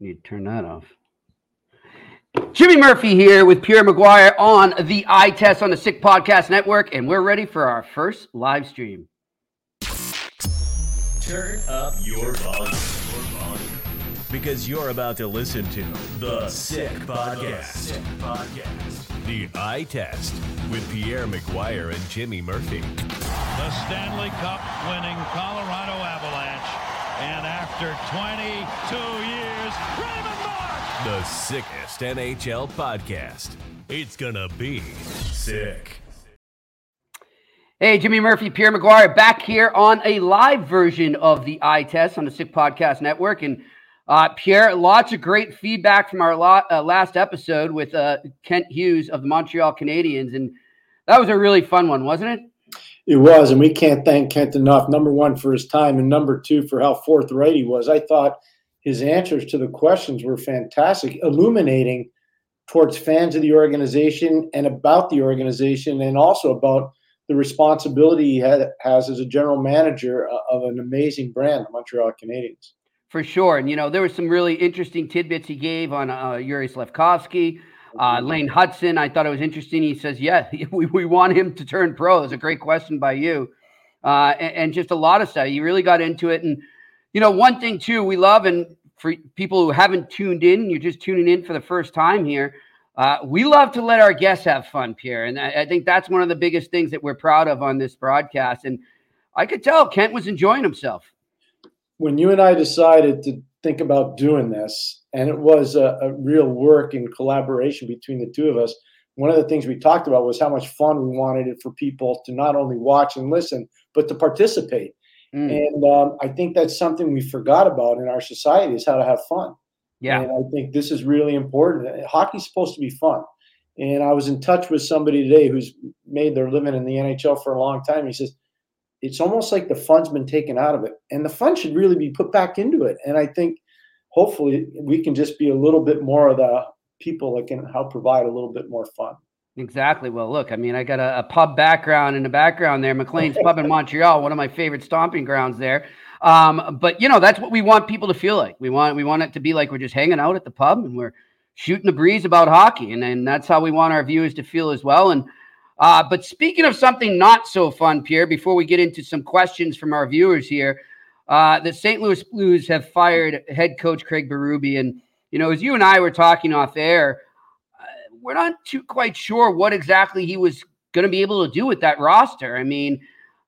Need to turn that off. Jimmy Murphy here with Pierre McGuire on the Eye Test on the Sick Podcast Network, and we're ready for our first live stream. Turn up your volume. Because you're about to listen to The Sick Podcast. The Eye Test with Pierre McGuire and Jimmy Murphy. The Stanley Cup winning Colorado Avalanche. And after 22 years, Raymond Bourque! The sickest NHL podcast. It's gonna be sick. Hey, Jimmy Murphy, Pierre McGuire, back here on a live version of the Eye Test on the Sick Podcast Network. And uh, Pierre, lots of great feedback from our lot, uh, last episode with uh, Kent Hughes of the Montreal Canadiens. And that was a really fun one, wasn't it? It was, and we can't thank Kent enough. Number one, for his time, and number two, for how forthright he was. I thought his answers to the questions were fantastic, illuminating towards fans of the organization and about the organization, and also about the responsibility he had, has as a general manager uh, of an amazing brand, the Montreal Canadiens. For sure. And, you know, there were some really interesting tidbits he gave on uh, Yuri Slafkovsky, uh, Lane Hutson, I thought it was interesting. He says, yeah, we, we want him to turn pro. It's a great question by you. Uh, and, and, just a lot of stuff. He really got into it. And, you know, one thing, too, we love, and for people who haven't tuned in, you're just tuning in for the first time here. Uh, we love to let our guests have fun, Pierre. And I, I think that's one of the biggest things that we're proud of on this broadcast. And I could tell Kent was enjoying himself when you and I decided to think about doing this, and it was a, a, real work and collaboration between the two of us, one of the things we talked about was how much fun we wanted it for people to not only watch and listen, but to participate. Mm. And um, I think that's something we forgot about in our society is how to have fun. Yeah. And I think this is really important. Hockey's supposed to be fun. And I was in touch with somebody today who's made their living in the NHL for a long time. He says, it's almost like the fun's been taken out of it and the fun should really be put back into it and i think hopefully we can just be a little bit more of the people that can help provide a little bit more fun exactly well look i mean i got a, a pub background in the background there mclean's pub in montreal one of my favorite stomping grounds there um, but you know that's what we want people to feel like we want we want it to be like we're just hanging out at the pub and we're shooting the breeze about hockey and, and that's how we want our viewers to feel as well and uh, but speaking of something not so fun, Pierre, before we get into some questions from our viewers here, uh, the St. Louis Blues have fired head coach Craig Berube. And, you know, as you and I were talking off air, we're not too quite sure what exactly he was going to be able to do with that roster. I mean,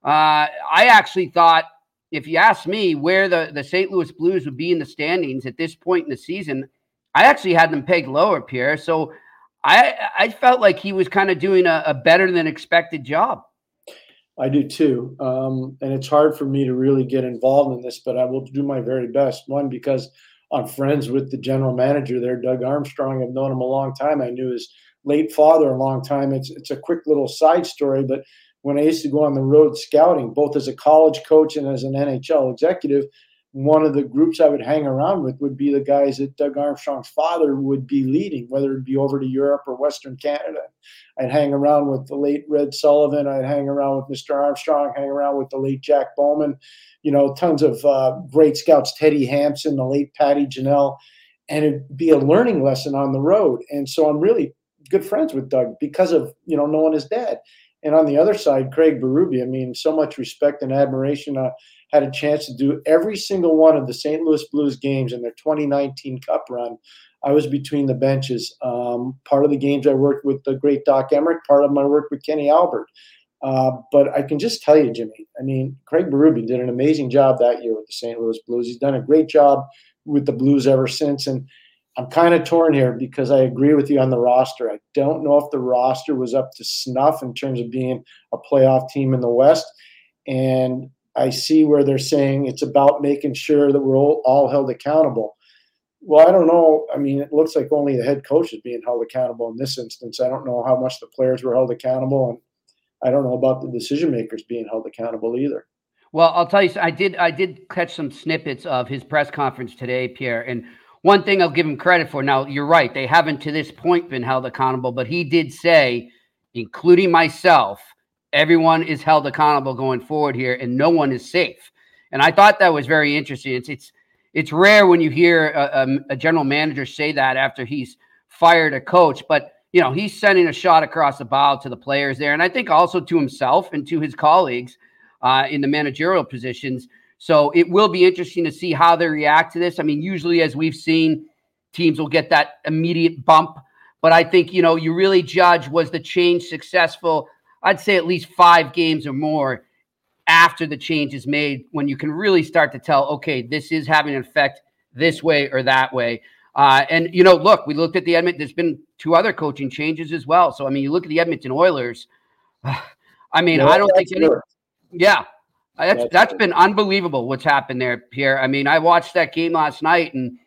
uh, I actually thought, if you ask me where the, the St. Louis Blues would be in the standings at this point in the season, I actually had them pegged lower, Pierre. So I I felt like he was kind of doing a, a, better than expected job. I do too, um, and it's hard for me to really get involved in this, but I will do my very best. One because I'm friends with the general manager there, Doug Armstrong. I've known him a long time. I knew his late father a long time. It's it's a quick little side story, but when I used to go on the road scouting, both as a college coach and as an NHL executive, one of the groups I would hang around with would be the guys that Doug Armstrong's father would be leading, whether it be over to Europe or Western Canada. I'd hang around with the late Red Sullivan. I'd hang around with Mr. Armstrong, hang around with the late Jack Bowman, you know, tons of uh, great scouts, Teddy Hampson, the late Patty Janelle. And it'd be a learning lesson on the road. And so I'm really good friends with Doug because of, you know, knowing his dad. And on the other side, Craig Berube, I mean, so much respect and admiration. I had a chance to do every single one of the St. Louis Blues games in their 2019 Cup run. I was between the benches. Um, part of the games I worked with the great Doc Emrick. Part of my work with Kenny Albert. Uh, but I can just tell you, Jimmy. I mean, Craig Berube did an amazing job that year with the St. Louis Blues. He's done a great job with the Blues ever since. And I'm kind of torn here because I agree with you on the roster. I don't know if the roster was up to snuff in terms of being a playoff team in the West. And I see where they're saying it's about making sure that we're all, all held accountable. Well, I don't know. I mean, it looks like only the head coach is being held accountable in this instance. I don't know how much the players were held accountable, and I don't know about the decision makers being held accountable either. Well, I'll tell you, I did I did catch some snippets of his press conference today, Pierre, and one thing I'll give him credit for. Now, you're right; they haven't to this point been held accountable, but he did say, including myself, everyone is held accountable going forward here and no one is safe. And I thought that was very interesting. It's it's it's rare when you hear a, a, a general manager say that after he's fired a coach, but you know, he's sending a shot across the bow to the players there, and I think also to himself and to his colleagues uh, in the managerial positions. So it will be interesting to see how they react to this. I mean, usually, as we've seen, teams will get that immediate bump, but I think you know you really judge was the change successful. I'd say at least five games or more after the change is made when you can really start to tell, okay, this is having an effect this way or that way. Uh, and you know, look, we looked at the Edmonton. There's been two other coaching changes as well. So I mean, you look at the Edmonton Oilers. I mean, I don't think any. Yeah, that's that's, that's been unbelievable what's happened there, Pierre. I mean, I watched that game last night, and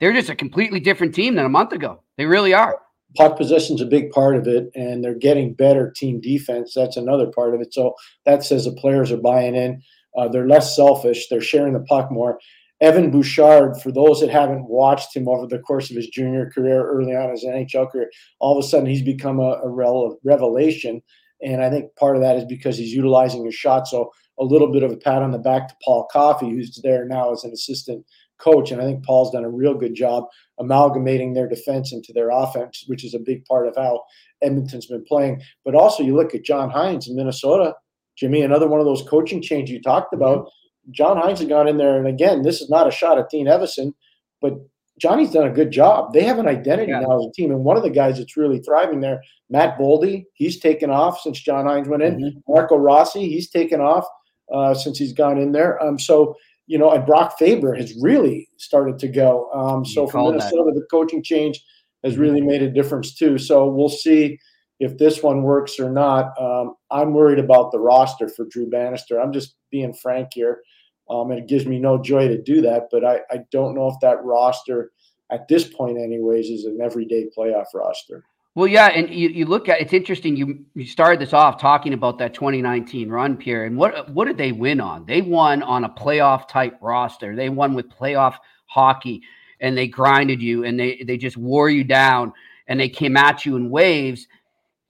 they're just a completely different team than a month ago. They really are. Puck possession's a big part of it, and they're getting better team defense. That's another part of it. So that says the players are buying in. Uh, they're less selfish. They're sharing the puck more. Evan Bouchard, for those that haven't watched him over the course of his junior career, early on his NHL career, all of a sudden he's become a, a revelation. And I think part of that is because he's utilizing his shot. So a little bit of a pat on the back to Paul Coffey, who's there now as an assistant coach. And I think Paul's done a real good job amalgamating their defense into their offense, which is a big part of how Edmonton's been playing. But also, you look at John Hynes in Minnesota, Jimmy, another one of those coaching changes you talked about. John Hynes has gone in there, and again, this is not a shot at Dean Evason, but Johnny's done a good job. They have an identity yeah. now as a team, and one of the guys that's really thriving there, Matt Boldy, he's taken off since John Hynes went in. Mm-hmm. Marco Rossi, he's taken off uh, since he's gone in there. Um, so you know, and Brock Faber has really started to go. Um, so from Minnesota, that. the coaching change has mm-hmm. really made a difference too. So we'll see if this one works or not. Um, I'm worried about the roster for Drew Bannister. I'm just being frank here. Um, and it gives me no joy to do that, but I, I don't know if that roster at this point, anyways, is an everyday playoff roster. Well, yeah, and you, you look at it's interesting. You you started this off talking about that 2019 run, Pierre, and what what did they win on? They won on a playoff type roster. They won with playoff hockey, and they grinded you, and they they just wore you down, and they came at you in waves,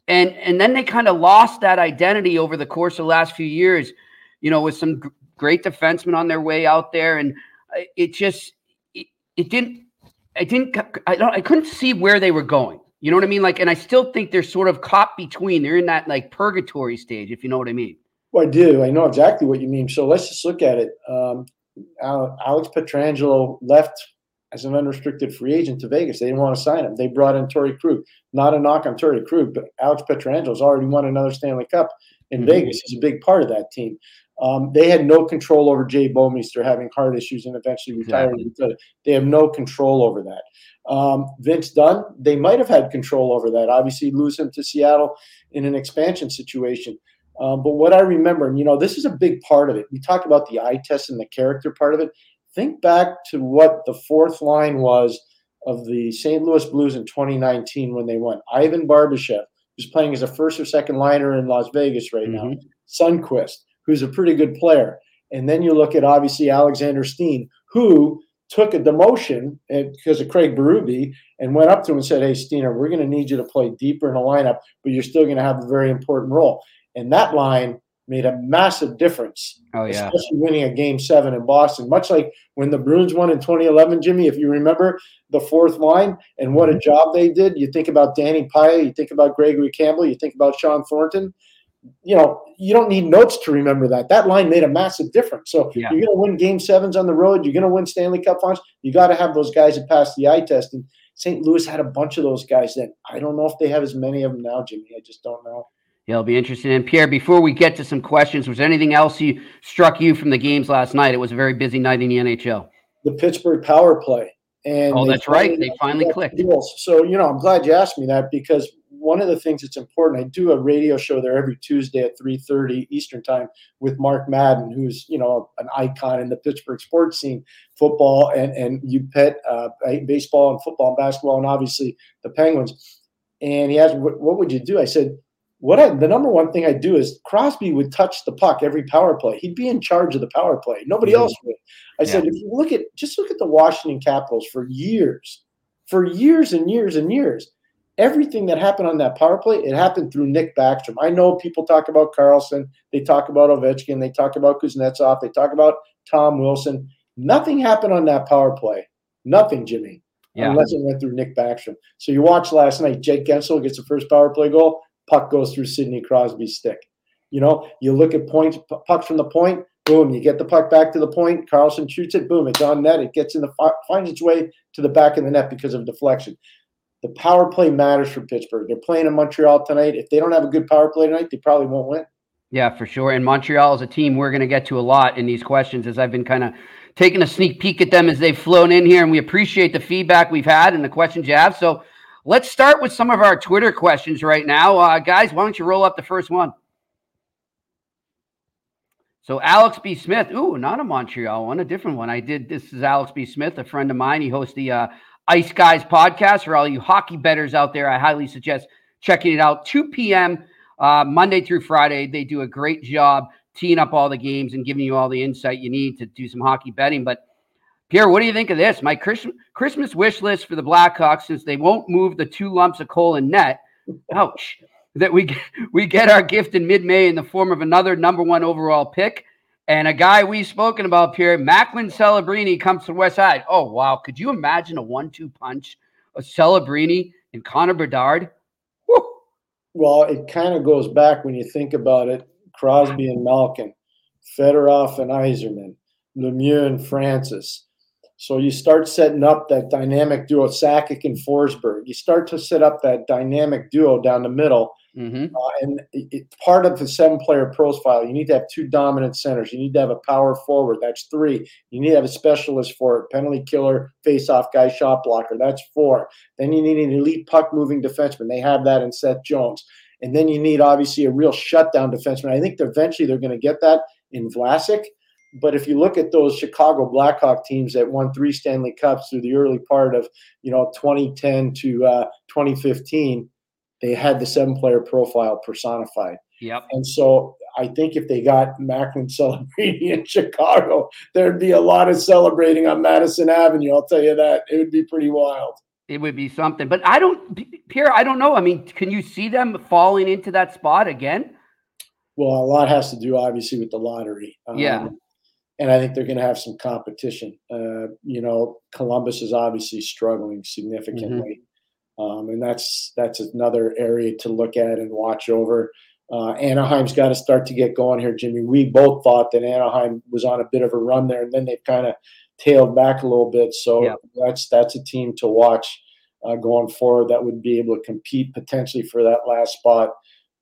and and then they kind of lost that identity over the course of the last few years. You know, with some great defensemen on their way out there, and it just it, it didn't. I didn't. I don't. I couldn't see where they were going. You know what I mean? Like, and I still think they're sort of caught between. They're in that like purgatory stage, if you know what I mean. Well, I do. I know exactly what you mean. So let's just look at it. Um, Alex Pietrangelo left as an unrestricted free agent to Vegas. They didn't want to sign him. They brought in Torey Krug. Not a knock on Torey Krug, but Alex Pietrangelo's already won another Stanley Cup in mm-hmm. Vegas. He's a big part of that team. Um, they had no control over Jay Bouwmeester having heart issues and eventually retiring. They have no control over that. Um, Vince Dunn, they might have had control over that. Obviously, lose him to Seattle in an expansion situation. Um, but what I remember, and you know, this is a big part of it. We talk about the eye test and the character part of it. Think back to what the fourth line was of the St. Louis Blues in 2019 when they won. Ivan Barbashev, who's playing as a first or second liner in Las Vegas right mm-hmm. now. Sundqvist, who's a pretty good player. And then you look at obviously Alexander Steen, who took a demotion because of Craig Berube and went up to him and said, Hey, Steiner, we're going to need you to play deeper in the lineup, but you're still going to have a very important role. And that line made a massive difference, oh, yeah. especially winning a game seven in Boston. Much like when the Bruins won in 2011, Jimmy, if you remember the fourth line and what a mm-hmm. job they did. You think about Danny Paille, you think about Gregory Campbell, you think about Shawn Thornton you know, you don't need notes to remember that. That line made a massive difference. So yeah. you're going to win game sevens on the road. You're going to win Stanley Cup finals. You got to have those guys that pass the eye test. And St. Louis had a bunch of those guys then. I don't know if they have as many of them now, Jimmy. I just don't know. Yeah, it'll be interesting. And Pierre, before we get to some questions, was anything else you struck you from the games last night? It was a very busy night in the NHL. The Pittsburgh power play. And oh, that's right. They finally clicked. So, you know, I'm glad you asked me that because one of the things that's important, I do a radio show there every Tuesday at 3:30 Eastern Time with Mark Madden, who's you know an icon in the Pittsburgh sports scene, football and and UPET, uh, baseball and football and basketball, and obviously the Penguins. And he asked, "What, what would you do?" I said, "What I, the number one thing I do is Crosby would touch the puck every power play. He'd be in charge of the power play. Nobody mm-hmm. else would." I yeah. said, "If you look at just look at the Washington Capitals for years." For years and years and years, everything that happened on that power play, it happened through Nick Backstrom. I know people talk about Carlson, they talk about Ovechkin, they talk about Kuznetsov, they talk about Tom Wilson. Nothing happened on that power play. Nothing, Jimmy. Yeah. Unless it went through Nick Backstrom. So you watch last night, Jake Guentzel gets the first power play goal, puck goes through Sidney Crosby's stick. You know, you look at points, pucks from the point, boom, you get the puck back to the point, Karlsson shoots it, boom, it's on net, it gets in the finds its way to the back of the net because of deflection. The power play matters for Pittsburgh. They're playing in Montreal tonight. If they don't have a good power play tonight, they probably won't win. Yeah, for sure. And Montreal is a team we're going to get to a lot in these questions as I've been kind of taking a sneak peek at them as they've flown in here. And we appreciate the feedback we've had and the questions you have. So let's start with some of our Twitter questions right now. Uh, guys, why don't you roll up the first one? So Alex B. Smith, ooh, not a Montreal one, a different one. I did. This is Alex B. Smith, a friend of mine. He hosts the uh, Ice Guys podcast. For all you hockey betters out there, I highly suggest checking it out. 2 p.m. Uh, Monday through Friday. They do a great job teeing up all the games and giving you all the insight you need to do some hockey betting. But Pierre, what do you think of this? My Christmas wish list for the Blackhawks, since they won't move the two lumps of coal in net. Ouch. That we get, we get our gift in mid-May in the form of another number one overall pick. And a guy we've spoken about, here, Macklin Celebrini comes to the West Side. Oh, wow. Could you imagine a one-two punch of Celebrini and Connor Bedard? Well, it kind of goes back when you think about it. Crosby and Malkin, Fedorov and Yzerman, Lemieux and Francis. So you start setting up that dynamic duo, Sakic and Forsberg. You start to set up that dynamic duo down the middle. Mm-hmm. Uh, and it, it, part of the seven player profile, you need to have two dominant centers. You need to have a power forward. That's three. You need to have a specialist for it, penalty killer, face off guy, shot blocker. That's four. Then you need an elite puck moving defenseman. They have that in Seth Jones. And then you need obviously a real shutdown defenseman. I think eventually they're going to get that in Vlasic. But if you look at those Chicago Blackhawk teams that won three Stanley Cups through the early part of you know 2010 to uh, 2015, they had the seven-player profile personified. Yep. And so I think if they got Macklin celebrating in Chicago, there'd be a lot of celebrating on Madison Avenue. I'll tell you that it would be pretty wild. It would be something, but I don't, Pierre. I don't know. I mean, can you see them falling into that spot again? Well, a lot has to do obviously with the lottery. Um, yeah. And I think they're going to have some competition. Uh, you know, Columbus is obviously struggling significantly, mm-hmm. Um, and that's that's another area to look at and watch over. Uh, Anaheim's got to start to get going here, Jimmy. We both thought that Anaheim was on a bit of a run there, and then they've kind of tailed back a little bit. So yeah. that's that's a team to watch uh, going forward that would be able to compete potentially for that last spot.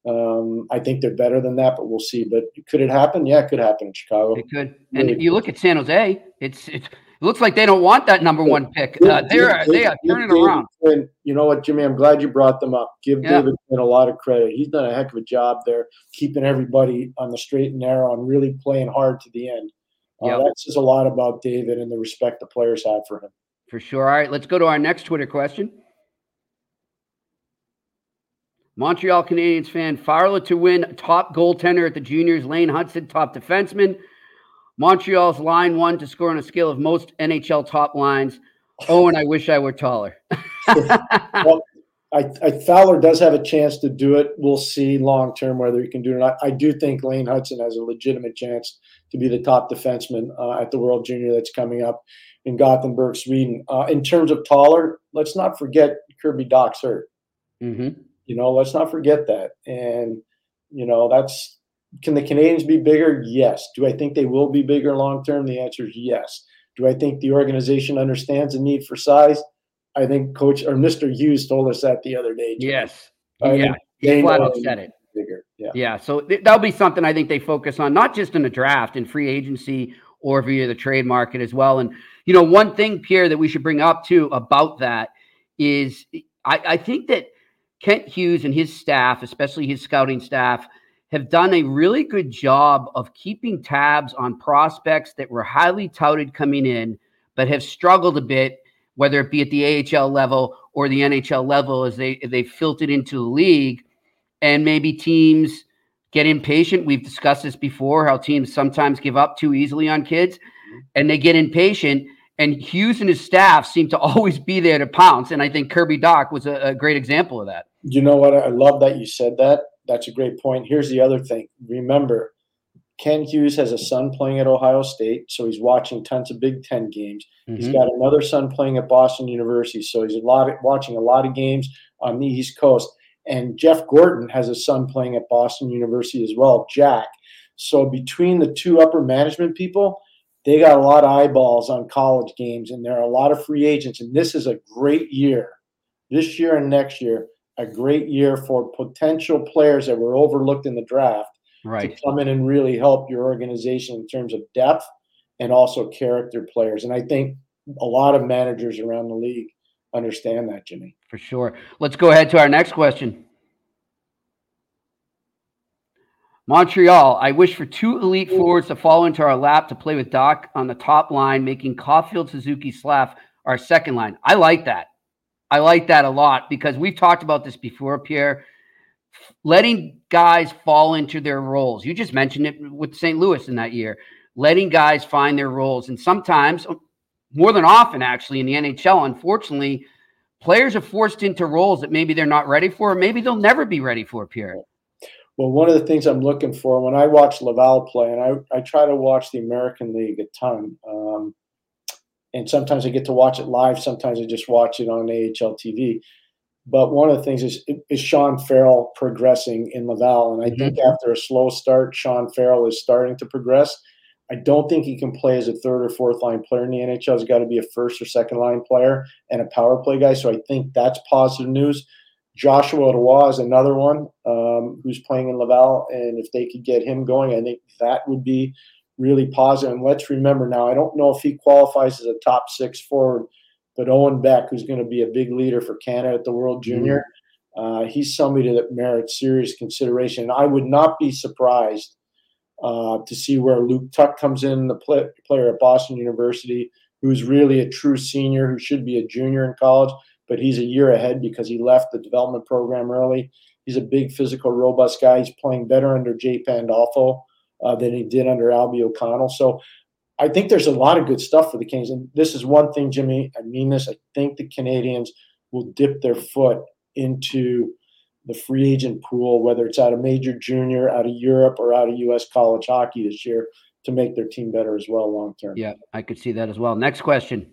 Um, I think they're better than that, but we'll see. But could it happen? Yeah, it could happen in Chicago. It could. And really you look at San Jose, it's it's it looks like they don't want that number one pick. Uh, they're they are turning around. Quinn, you know what, Jimmy? I'm glad you brought them up. Give yeah. David Quinn a lot of credit. He's done a heck of a job there, keeping everybody on the straight and narrow and really playing hard to the end. Uh, yep. That says a lot about David and the respect the players have for him. For sure. All right, let's go to our next Twitter question. Montreal Canadiens fan Fowler to win top goaltender at the juniors. Lane Hutson top defenseman. Montreal's line one to score on a scale of most NHL top lines. Oh, and I wish I were taller. well, I, I, Fowler does have a chance to do it. We'll see long term whether he can do it. I, I, do think Lane Hutson has a legitimate chance to be the top defenseman uh, at the World Junior that's coming up in Gothenburg, Sweden. Uh, in terms of taller, let's not forget Kirby Dach's hurt. Mm-hmm. You know, let's not forget that. And you know, that's can the Canadians be bigger? Yes. Do I think they will be bigger long term? The answer is yes. Do I think the organization understands the need for size? I think Coach or Mr. Hughes told us that the other day. Yes. I yeah. He flat out said it. Bigger. Yeah. Yeah. So th- that'll be something I think they focus on, not just in the draft and free agency or via the trade market as well. And, you know, one thing, Pierre, that we should bring up too about that is I, I think that Kent Hughes and his staff, especially his scouting staff, have done a really good job of keeping tabs on prospects that were highly touted coming in, but have struggled a bit whether it be at the AHL level or the NHL level, as they they filtered into the league, and maybe teams get impatient. We've discussed this before, how teams sometimes give up too easily on kids, and they get impatient. And Hughes and his staff seem to always be there to pounce. And I think Kirby Dach was a, a great example of that. You know what? I love that you said that. That's a great point. Here's the other thing. Remember, Ken Hughes has a son playing at Ohio State, so he's watching tons of Big Ten games. Mm-hmm. He's got another son playing at Boston University, so he's a lot of, watching a lot of games on the East Coast. And Jeff Gorton has a son playing at Boston University as well, Jack. So between the two upper management people, they got a lot of eyeballs on college games, and there are a lot of free agents. And this is a great year, this year and next year, a great year for potential players that were overlooked in the draft right. to come in and really help your organization in terms of depth and also character players. And I think a lot of managers around the league understand that, Jimmy. For sure. Let's go ahead to our next question. Montreal, I wish for two elite forwards to fall into our lap to play with Dach on the top line, making Caufield, Suzuki, Slav our second line. I like that. I like that a lot because we've talked about this before, Pierre. Letting guys fall into their roles. You just mentioned it with St. Louis in that year. Letting guys find their roles. And sometimes, more than often, actually, in the NHL, unfortunately, players are forced into roles that maybe they're not ready for, or maybe they'll never be ready for, Pierre. Well, one of the things I'm looking for when I watch Laval play, and I, I try to watch the American League a ton, um, and sometimes I get to watch it live. Sometimes I just watch it on AHL TV. But one of the things is is Sean Farrell progressing in Laval, and I mm-hmm. think after a slow start, Sean Farrell is starting to progress. I don't think he can play as a third or fourth line player in the NHL. He's got to be a first or second line player and a power play guy. So I think that's positive news. Joshua Roy is another one um, who's playing in Laval, and if they could get him going, I think that would be really positive. And let's remember now, I don't know if he qualifies as a top six forward, but Owen Beck, who's going to be a big leader for Canada at the World mm-hmm. Junior, uh, he's somebody that merits serious consideration. And I would not be surprised uh, to see where Luke Tuch comes in, the play, player at Boston University, who's really a true senior, who should be a junior in college but he's a year ahead because he left the development program early. He's a big, physical, robust guy. He's playing better under Jay Pandolfo uh, than he did under Albie O'Connell. So I think there's a lot of good stuff for the Kings. And this is one thing, Jimmy. I mean this. I think the Canadians will dip their foot into the free agent pool, whether it's out of major junior, out of Europe, or out of U.S. college hockey this year to make their team better as well long term. Yeah, I could see that as well. Next question.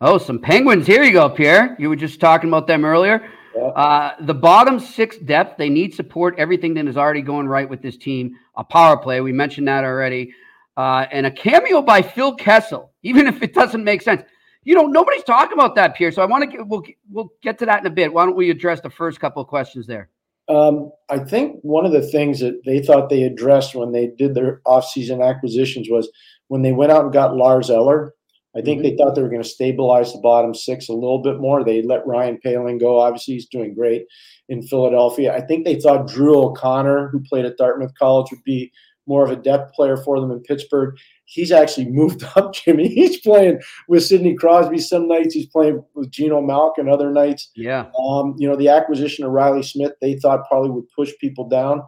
Oh, some Penguins. Here you go, Pierre. You were just talking about them earlier. Uh, the bottom six depth, they need support. Everything that is already going right with this team. A power play, we mentioned that already. Uh, and a cameo by Phil Kessel, even if it doesn't make sense. You know, nobody's talking about that, Pierre. So I want to get, we'll, we'll get to that in a bit. Why don't we address the first couple of questions there? Um, I think one of the things that they thought they addressed when they did their offseason acquisitions was when they went out and got Lars Eller I think mm-hmm. they thought they were going to stabilize the bottom six a little bit more. They let Ryan Poehling go. Obviously, he's doing great in Philadelphia. I think they thought Drew O'Connor, who played at Dartmouth College, would be more of a depth player for them in Pittsburgh. He's actually moved up, Jimmy. He's playing with Sidney Crosby some nights. He's playing with Geno Malkin other nights. Yeah. Um, you know, the acquisition of Reilly Smith, they thought probably would push people down.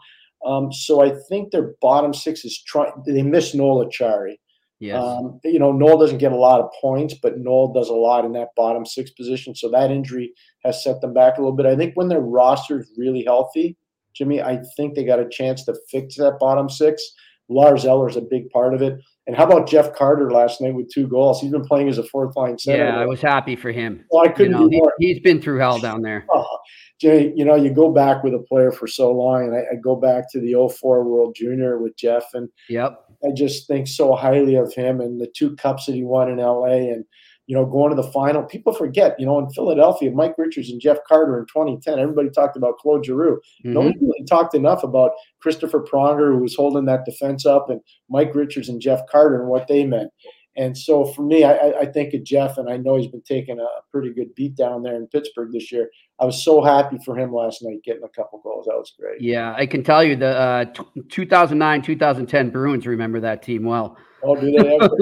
Um, so I think their bottom six is trying. They miss Noel Acciari. Yes. Um, you know, Noel doesn't get a lot of points, but Noel does a lot in that bottom six position. So that injury has set them back a little bit. I think when their roster is really healthy, Jimmy, I think they got a chance to fix that bottom six. Lars Eller is a big part of it. And how about Jeff Carter last night with two goals? He's been playing as a fourth line center. Yeah, I was happy for him. Well, I couldn't you know, be more. He, has been through hell down there. Oh, Jay, you know, you go back with a player for so long, and I, I go back to the 04 World Junior with Jeff, and yep. I just think so highly of him and the two cups that he won in LA and you know going to the final. People forget, you know, in Philadelphia, Mike Richards and Jeff Carter in 2010, everybody talked about Claude Giroux. Mm-hmm. Nobody really talked enough about Christopher Pronger, who was holding that defense up, and Mike Richards and Jeff Carter and what they meant. And so for me, I, I think of Jeff, and I know he's been taking a pretty good beat down there in Pittsburgh this year. I was so happy for him last night getting a couple goals. That was great. Yeah, I can tell you the uh, 2009 2010 Bruins remember that team well. Oh, do they ever?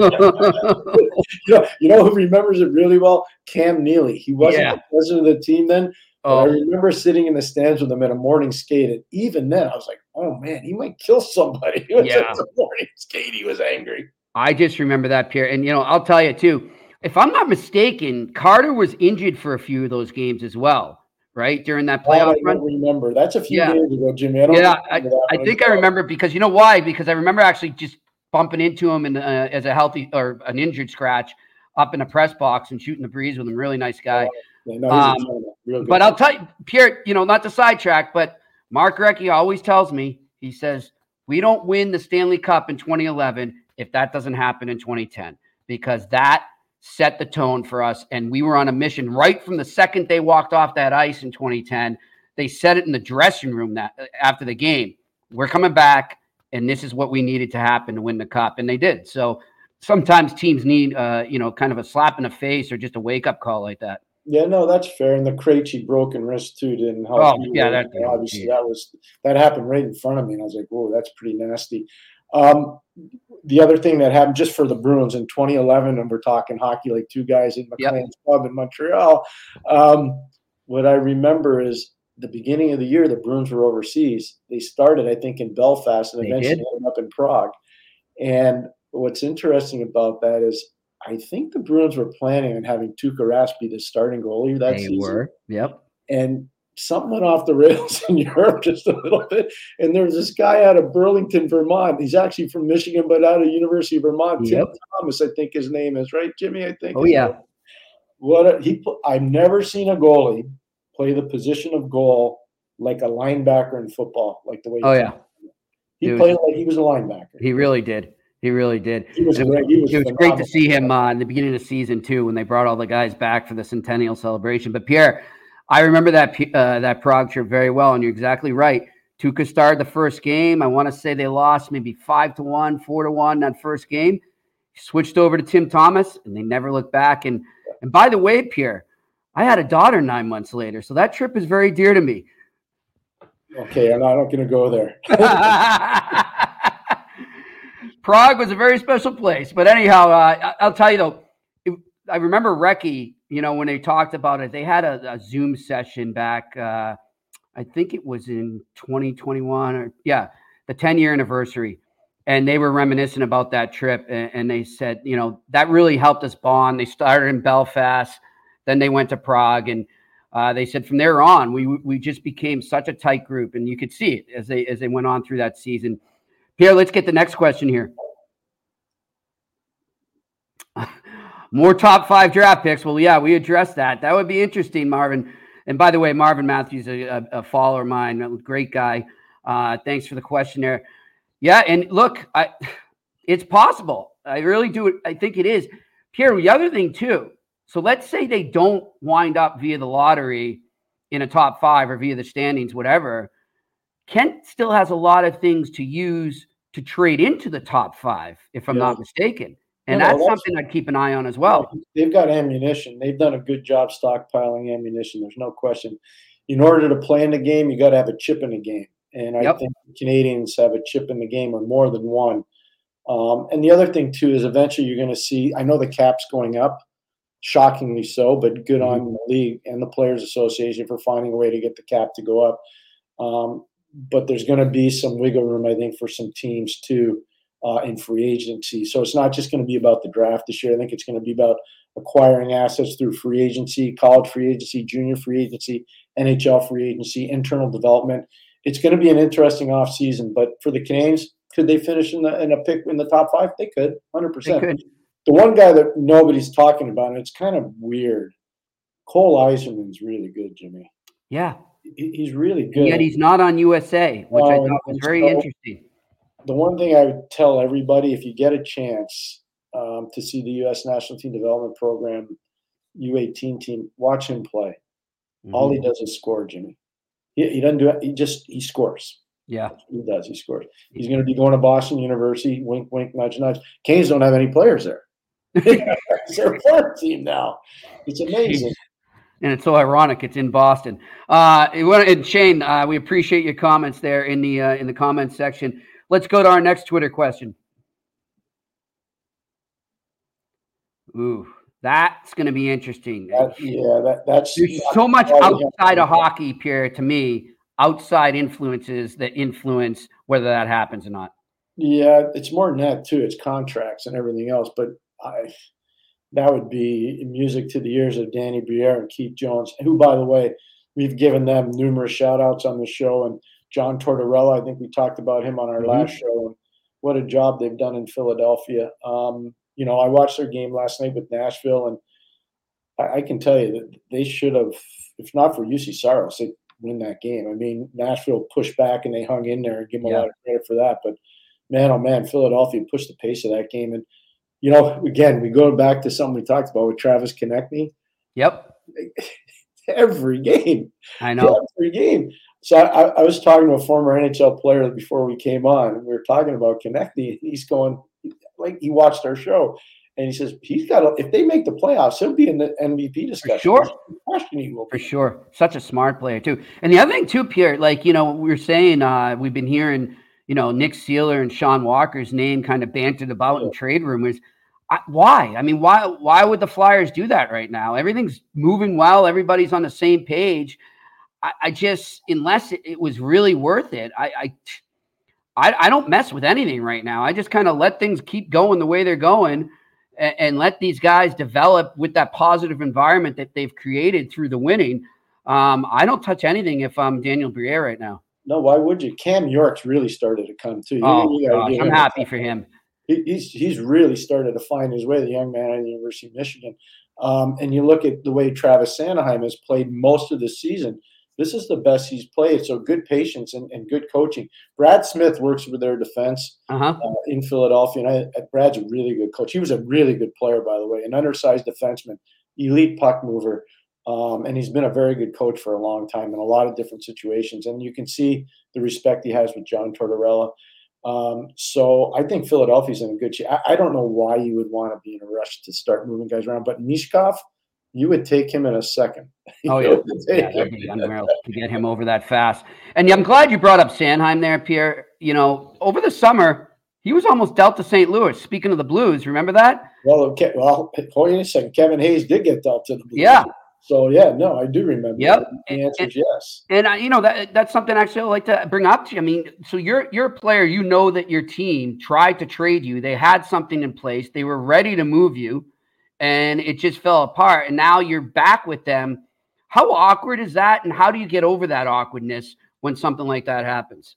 you, know, you know who remembers it really well? Cam Neely. He wasn't yeah. the president of the team then. Oh. I remember sitting in the stands with him at a morning skate, and even then, I was like, "Oh man, he might kill somebody." yeah. at the morning skate, he was angry. I just remember that, Pierre. And, you know, I'll tell you, too, if I'm not mistaken, Carter was injured for a few of those games as well, right during that playoff I run. don't remember. That's a few Yeah. days ago, Jimmy. I don't Yeah, that I think I remember because you know why? Because I remember actually just bumping into him in, uh, as a healthy or an injured scratch up in a press box and shooting the breeze with him. Really nice guy. Yeah, no, Um, gentleman. Real good. But I'll tell you, Pierre, you know, not to sidetrack, but Mark Recchi always tells me, he says, we don't win the Stanley Cup in 2011 if that doesn't happen in 2010, because that set the tone for us. And we were on a mission right from the second they walked off that ice in 2010. They said it in the dressing room that after the game, we're coming back, and this is what we needed to happen to win the cup. And they did. So sometimes teams need, uh, you know, kind of a slap in the face or just a wake up call like that. Yeah, no, that's fair. And the Krejci broken wrist too didn't help. Oh, yeah, that- obviously yeah. that was that happened right in front of me, and I was like, "Whoa, that's pretty nasty." Um, the other thing that happened just for the Bruins in 2011, and we're talking hockey, like two guys in Yep. McLean's Club in Montreal. Um, what I remember is the beginning of the year, the Bruins were overseas. They started, I think, in Belfast and They eventually did. ended up in Prague. And what's interesting about that is I think the Bruins were planning on having Tuukka Rask be the starting goalie that they season, were. Yep. and something went off the rails in Europe just a little bit. And there was this guy out of Burlington, Vermont. He's actually from Michigan, but out of University of Vermont. Tim Yep. Thomas, I think his name is right, Jimmy. I think. Oh, yeah. What a, he? I've never seen a goalie play the position of goal like a linebacker in football, like the way. Oh, he- yeah. He was- played like he was a linebacker. He really did. He really did. He was It great. He was it was great to see him uh, in the beginning of season too, when they brought all the guys back for the centennial celebration. But Pierre, I remember that uh, that Prague trip very well, and you're exactly right. Tuukka started the first game. I want to say they lost maybe five to one, four to one that first game. Switched over to Tim Thomas, and they never looked back. And and by the way, Pierre, I had a daughter nine months later, so that trip is very dear to me. Okay, I'm not going to go there. Prague was a very special place. But anyhow, uh, I- I'll tell you though, I remember Recchi, you know, when they talked about it, they had a, a Zoom session back, uh, I think it was in 2021 or, yeah, the 10 year anniversary. And they were reminiscing about that trip. And, and they said, you know, that really helped us bond. They started in Belfast, then they went to Prague. And uh, they said from there on, we we just became such a tight group, and you could see it as they as they went on through that season. Pierre, let's get the next question here. More top five draft picks. Well, yeah, we addressed that. That would be interesting, Marvin. And by the way, Marvin Matthews, a, a, a follower of mine, great guy. Uh, thanks for the question there. Yeah, and look, I, it's possible. I really do. I think it is. Pierre, the other thing too. So let's say they don't wind up via the lottery in a top five or via the standings, whatever. Kent still has a lot of things to use to trade into the top five, if I'm Yeah. not mistaken. And No, that's that's- something I'd keep an eye on as well. They've got ammunition. They've done a good job stockpiling ammunition. There's no question. In order to play in the game, you got to have a chip in the game, and I Yep. think the Canadians have a chip in the game or more than one. Um, and the other thing too is eventually you're going to see. I know the cap's going up, shockingly so, but good Mm-hmm. on the league and the Players Association for finding a way to get the cap to go up. Um, but there's going to be some wiggle room, I think, for some teams too uh, in free agency. So it's not just going to be about the draft this year. I think it's going to be about acquiring assets through free agency, college free agency, junior free agency, NHL free agency, internal development. It's going to be an interesting offseason. But for the Canadiens, could they finish in the in a pick in the top five? They could, hundred They percent. could. The one guy that nobody's talking about, and it's kind of weird. Cole Eiserman's really good, Jimmy. Yeah. He's really good. And yet he's not on USA, which I thought was very so- interesting. The one thing I would tell everybody if you get a chance um, to see the U.S. National Team Development Program U18 team, watch him play. All Mhm. he does is score, Jimmy. He, he doesn't do it. He just he scores. Yeah. He does. He scores. He's going to be going to Boston University. Wink, wink, nudge, nudge. Canes don't have any players there. it's their farm team now. It's amazing. and it's so ironic it's in Boston. Uh, and Shane, uh, we appreciate your comments there in the uh, in the comments section. Let's go to our next Twitter question. Ooh, that's going to be interesting. That- yeah, that, that's There's so much all we have outside of hockey, Pierre. To me, outside influences that influence whether that happens or not. Yeah, it's more than that too. It's contracts and everything else. But I, that would be music to the ears of Danny Briere and Keith Jones, who, by the way, we've given them numerous shout outs on the show. And John Tortorella, I think we talked about him on our mm-hmm. last show. What a job they've done in Philadelphia. Um, you know, I watched their game last night with Nashville, and I, I can tell you that they should have, if not for Juuse Saros, they win that game. I mean, Nashville pushed back and they hung in there and give them yeah. a lot of credit for that. But man, oh man, Philadelphia pushed the pace of that game. And, you know, again, we go back to something we talked about with Travis Konecny. Yep. Every game. I know. Every game. So I, I, was talking to a former NHL player before we came on, and we were talking about Konecny. He's going, like, he watched our show. And he says he's got. A, if they make the playoffs, he'll be in the MVP discussion. For sure, question he will. For sure, such a smart player too. And the other thing too, Pierre, like you know, we were saying, uh, we've been hearing, you know, Nick Seeler and Sean Walker's name kind of bantered about yeah. in trade rumors. I, why? I mean, why? Why would the Flyers do that right now? Everything's moving well. Everybody's on the same page. I, I just, unless it, it, was really worth it, I, I I, I, don't mess with anything right now. I just kind of let things keep going the way they're going and, and, let these guys develop with that positive environment that they've created through the winning. Um, I don't touch anything if I'm Daniel Briere right now. No, why would you? Cam York's really started to come too. Oh, gosh, I'm happy for him. He, he's he's really started to find his way. The young man at the University of Michigan. Um, and you look at the way Travis Sanheim has played most of the season. This is the best he's played. So good patience and, and good coaching. Brad Smith works with their defense uh-huh. uh, in Philadelphia, and I, Brad's a really good coach. He was a really good player, by the way, an undersized defenseman, elite puck mover, um, and he's been a very good coach for a long time in a lot of different situations. And you can see the respect he has with John Tortorella. Um, so I think Philadelphia's in a good shape. I, I, don't know why you would want to be in a rush to start moving guys around, but Michkov – you would take him in a second. Oh yeah, yeah that'd be unreal to get him over that fast. And I'm glad you brought up Sanheim there, Pierre. You know, over the summer he was almost dealt to St. Louis. Speaking of the Blues, remember that? Well, okay. Well, hold on a second. Kevin Hayes did get dealt to the Blues. Yeah. So yeah, no, I do remember. Yep. The answer is yes. And you know that that's something actually I like to bring up to you. I mean, so you're you're a player. You know that your team tried to trade you. They had something in place. They were ready to move you and it just fell apart. And now you're back with them. How awkward is that? And how do you get over that awkwardness when something like that happens?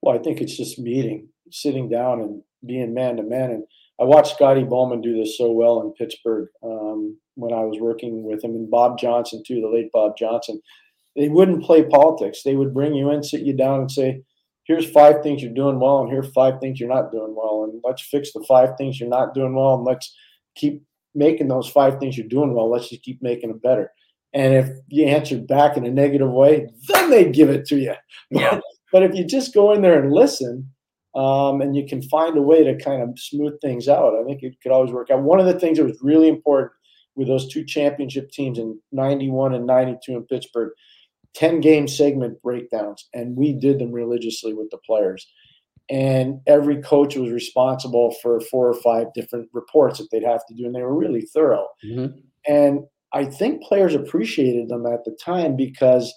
Well, I think it's just meeting, sitting down and being man to man. And I watched Scotty Bowman do this so well in Pittsburgh um, when I was working with him, and Bob Johnson too, the late Bob Johnson. They wouldn't play politics. They would bring you in, sit you down, and say, "Here's five things you're doing well, and here's five things you're not doing well, and let's fix the five things you're not doing well, and let's keep making those five things you're doing well. Let's just keep making them better. And if you answered back in a negative way, then they'd give it to you. Yeah. but if you just go in there and listen, um, and you can find a way to kind of smooth things out, I think it could always work out. One of the things that was really important with those two championship teams in 91 and 92 in Pittsburgh, 10 game segment breakdowns, and we did them religiously with the players and every coach was responsible for four or five different reports that they'd have to do and they were really thorough. Mm-hmm. and i think players appreciated them at the time because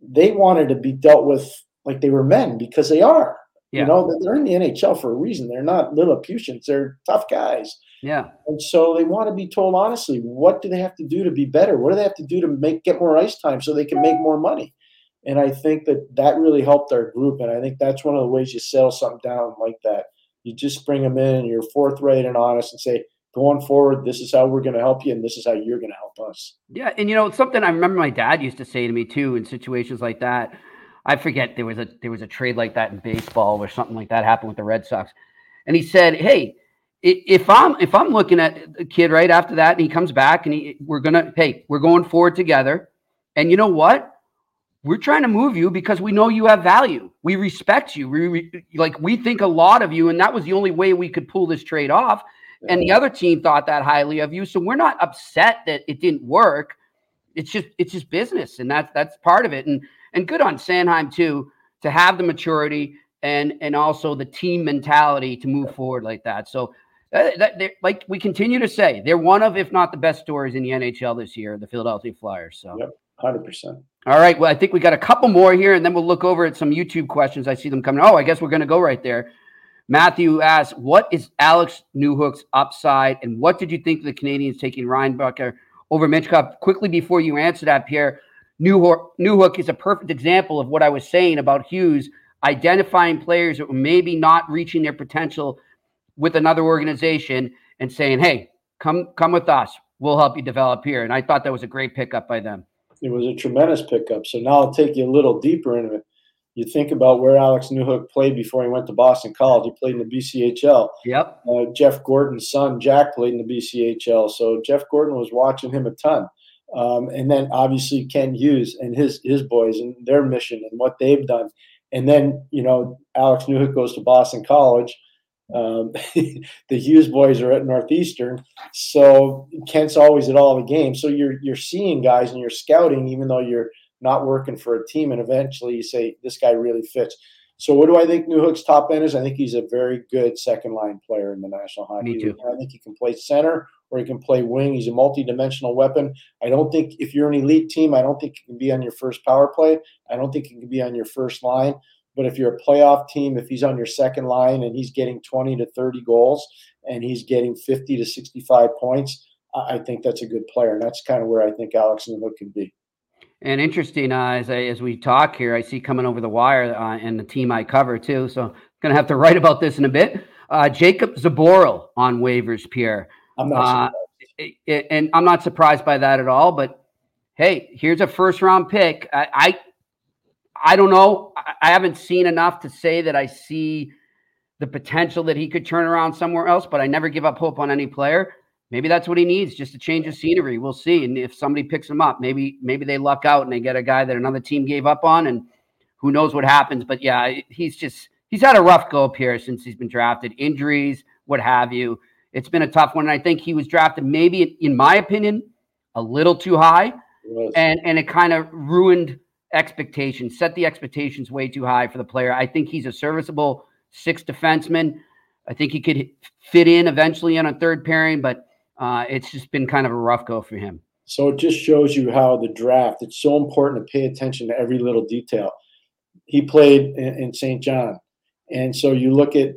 they wanted to be dealt with like they were men because they are. Yeah. you know they're in the nhl for a reason. They're not lilliputians they're tough guys. Yeah. And so they want to be told honestly what do they have to do to be better? What do they have to do to make get more ice time so they can make more money and I think that that really helped our group. And I think that's one of the ways you settle something down like that. You just bring them in and you're forthright and honest and say, going forward, this is how we're going to help you and this is how you're going to help us. Yeah. And, you know, something I remember my dad used to say to me too in situations like that. I forget there was a there was a trade like that in baseball or something like that happened with the Red Sox. And he said, Hey, if I'm if I'm looking at a kid right after that and he comes back and he we're gonna hey, we're going forward together. And you know what? We're trying to move you because we know you have value. We respect you. We, like we think a lot of you, and that was the only way we could pull this trade off. Yeah. And the other team thought that highly of you, so we're not upset that it didn't work. It's just it's just business, and that's that's part of it. And and good on Sanheim too to have the maturity and and also the team mentality to move forward like that. So. Uh, that, like we continue to say, they're one of, if not the best stories in the NHL this year, the Philadelphia Flyers. So, yep, hundred percent. All right. Well, I think we got a couple more here, and then we'll look over at some YouTube questions. I see them coming. Oh, I guess we're going to go right there. Matthew asks, "What is Alex Newhook's upside, and what did you think of the Canadians taking Reinbacher over Mitch Quickly before you answer that, Pierre, Newhook, Newhook is a perfect example of what I was saying about Hughes identifying players that were maybe not reaching their potential with another organization and saying, "Hey, come come with us. We'll help you develop here." And I thought that was a great pickup by them. It was a tremendous pickup. So now I'll take you a little deeper into it. You think about where Alex Newhook played before he went to Boston College. He played in the BCHL. Yep. Uh, Jeff Gorton's son, Jack, played in the BCHL. So Jeff Gorton was watching him a ton. Um, and then obviously Kent Hughes and his his boys and their mission and what they've done. And then you know Alex Newhook goes to Boston College. Um, the Hughes boys are at Northeastern, so Kent's always at all the games. So you're you're seeing guys and you're scouting, even though you're not working for a team. And eventually, you say this guy really fits. So what do I think Newhook's top end is? I think he's a very good second line player in the National Hockey too. I think he can play center or he can play wing. He's a multi-dimensional weapon. I don't think if you're an elite team, I don't think he can be on your first power play. I don't think he can be on your first line. But if you're a playoff team, if he's on your second line and he's getting 20 to 30 goals and he's getting 50 to 65 points, I think that's a good player. And that's kind of where I think Alex Newhook can be. And interesting, uh, as, I, as we talk here, I see coming over the wire uh, and the team I cover too. So I'm going to have to write about this in a bit. Uh, Jakub Zboril on waivers, Pierre. I'm not uh, and I'm not surprised by that at all. But hey, here's a first round pick. I, I, I don't know. I, haven't seen enough to say that I see the potential that he could turn around somewhere else. But I never give up hope on any player maybe that's what he needs just to change the scenery. We'll see. And if somebody picks him up, maybe maybe they luck out and they get a guy that another team gave up on, and who knows what happens. But yeah, he's just he's had a rough go up here since he's been drafted, injuries, what have you. It's been a tough one. And I think he was drafted maybe, in my opinion, a little too high, and and it kind of ruined expectations, set the expectations way too high for the player. I think he's a serviceable six defenseman. I think he could fit in eventually on a third pairing, but uh, it's just been kind of a rough go for him. So it just shows you how the draft, it's so important to pay attention to every little detail. He played in, in St. John. And so you look at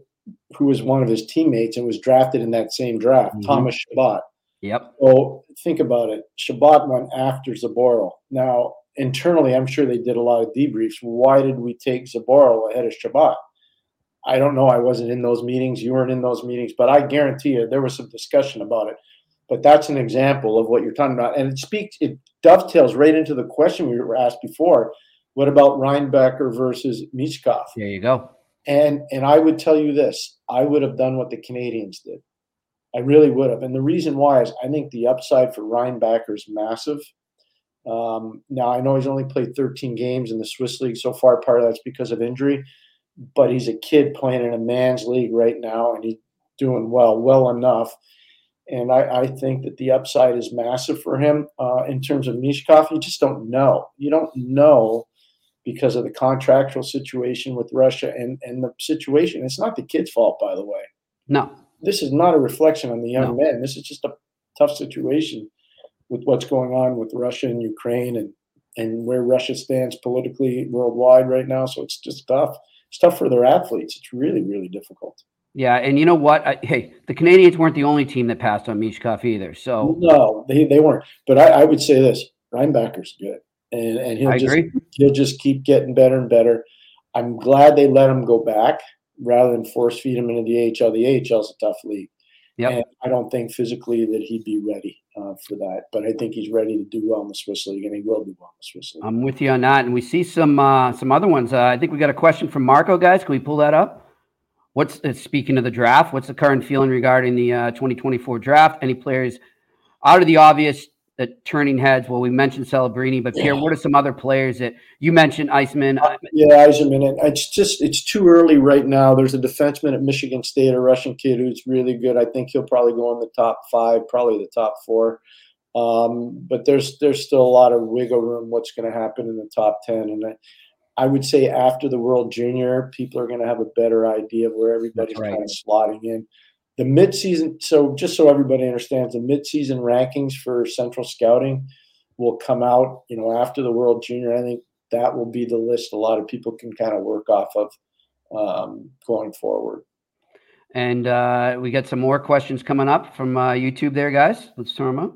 who was one of his teammates and was drafted in that same draft, mm-hmm. Thomas Chabot. Yep. So think about it. Chabot went after Zboril. Now, internally, I'm sure they did a lot of debriefs. Why did we take Zboril ahead of Chabot? I don't know. I wasn't in those meetings. You weren't in those meetings, but I guarantee you there was some discussion about it. But that's an example of what you're talking about. And it speaks, it dovetails right into the question we were asked before. What about Reinbacher versus Michkov? There you go. And and I would tell you this, I would have done what the Canadiens did. I really would have. And the reason why is I think the upside for Reinbacher is massive. Um, now I know he's only played 13 games in the Swiss league so far. Part of that's because of injury, but he's a kid playing in a man's league right now, and he's doing well, well enough and I, I, think that the upside is massive for him. Uh, in terms of Michkov, you just don't know. You don't know because of the contractual situation with Russia and, and the situation. It's not the kid's fault, by the way. No. This is not a reflection on the young no. men. This is just a tough situation with what's going on with Russia and Ukraine and, and where Russia stands politically worldwide right now. So it's just tough. It's tough for their athletes. It's really, really difficult. Yeah, and you know what? I, hey, the Canadiens weren't the only team that passed on Michkov either. So no, they, they weren't. But I, I would say this: Reinbacher's good, and and he'll I just agree. he'll just keep getting better and better. I'm glad they let him go back rather than force feed him into the AHL. The AHL is a tough league. Yep. And I don't think physically that he'd be ready uh, for that, but I think he's ready to do well in the Swiss league, and he will do well in the Swiss league. I'm with you on that, and we see some uh, some other ones. Uh, I think we got a question from Marco, guys. Can we pull that up? What's uh, speaking of the draft? What's the current feeling regarding the uh, 2024 draft? Any players out of the obvious that turning heads? Well, we mentioned Celebrini, but Pierre, what are some other players that you mentioned? Yzerman. Uh, yeah. And it's just it's too early right now. There's a defenseman at Michigan State, a Russian kid who's really good. I think he'll probably go in the top five, probably the top four. Um, but there's there's still a lot of wiggle room. What's going to happen in the top ten? And I, I would say after the World Junior, people are going to have a better idea of where everybody's right. kind of slotting in. The midseason, so just so everybody understands, the midseason rankings for Central Scouting will come out, you know, after the World Junior. I think that will be the list a lot of people can kind of work off of um, going forward. And uh, we got some more questions coming up from uh, YouTube there, guys. Let's turn them up.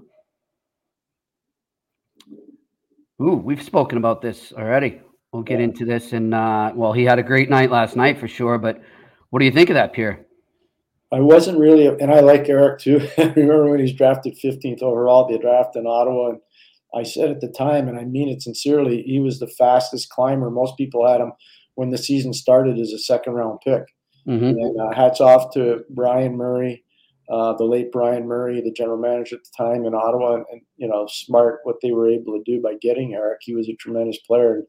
Ooh, we've spoken about this already. We'll get into this. And uh, well, he had a great night last night for sure. But what do you think of that, Pierre? I wasn't really, and I like Erik too. I remember when he's drafted 15th overall, the draft in Ottawa, and I said at the time, and I mean it sincerely, he was the fastest climber. Most people had him when the season started as a second round pick. Mm-hmm. And uh, hats off to Brian Murray, uh, the late Brian Murray, the general manager at the time in Ottawa, and, and, you know, smart what they were able to do by getting Erik. He was a tremendous player.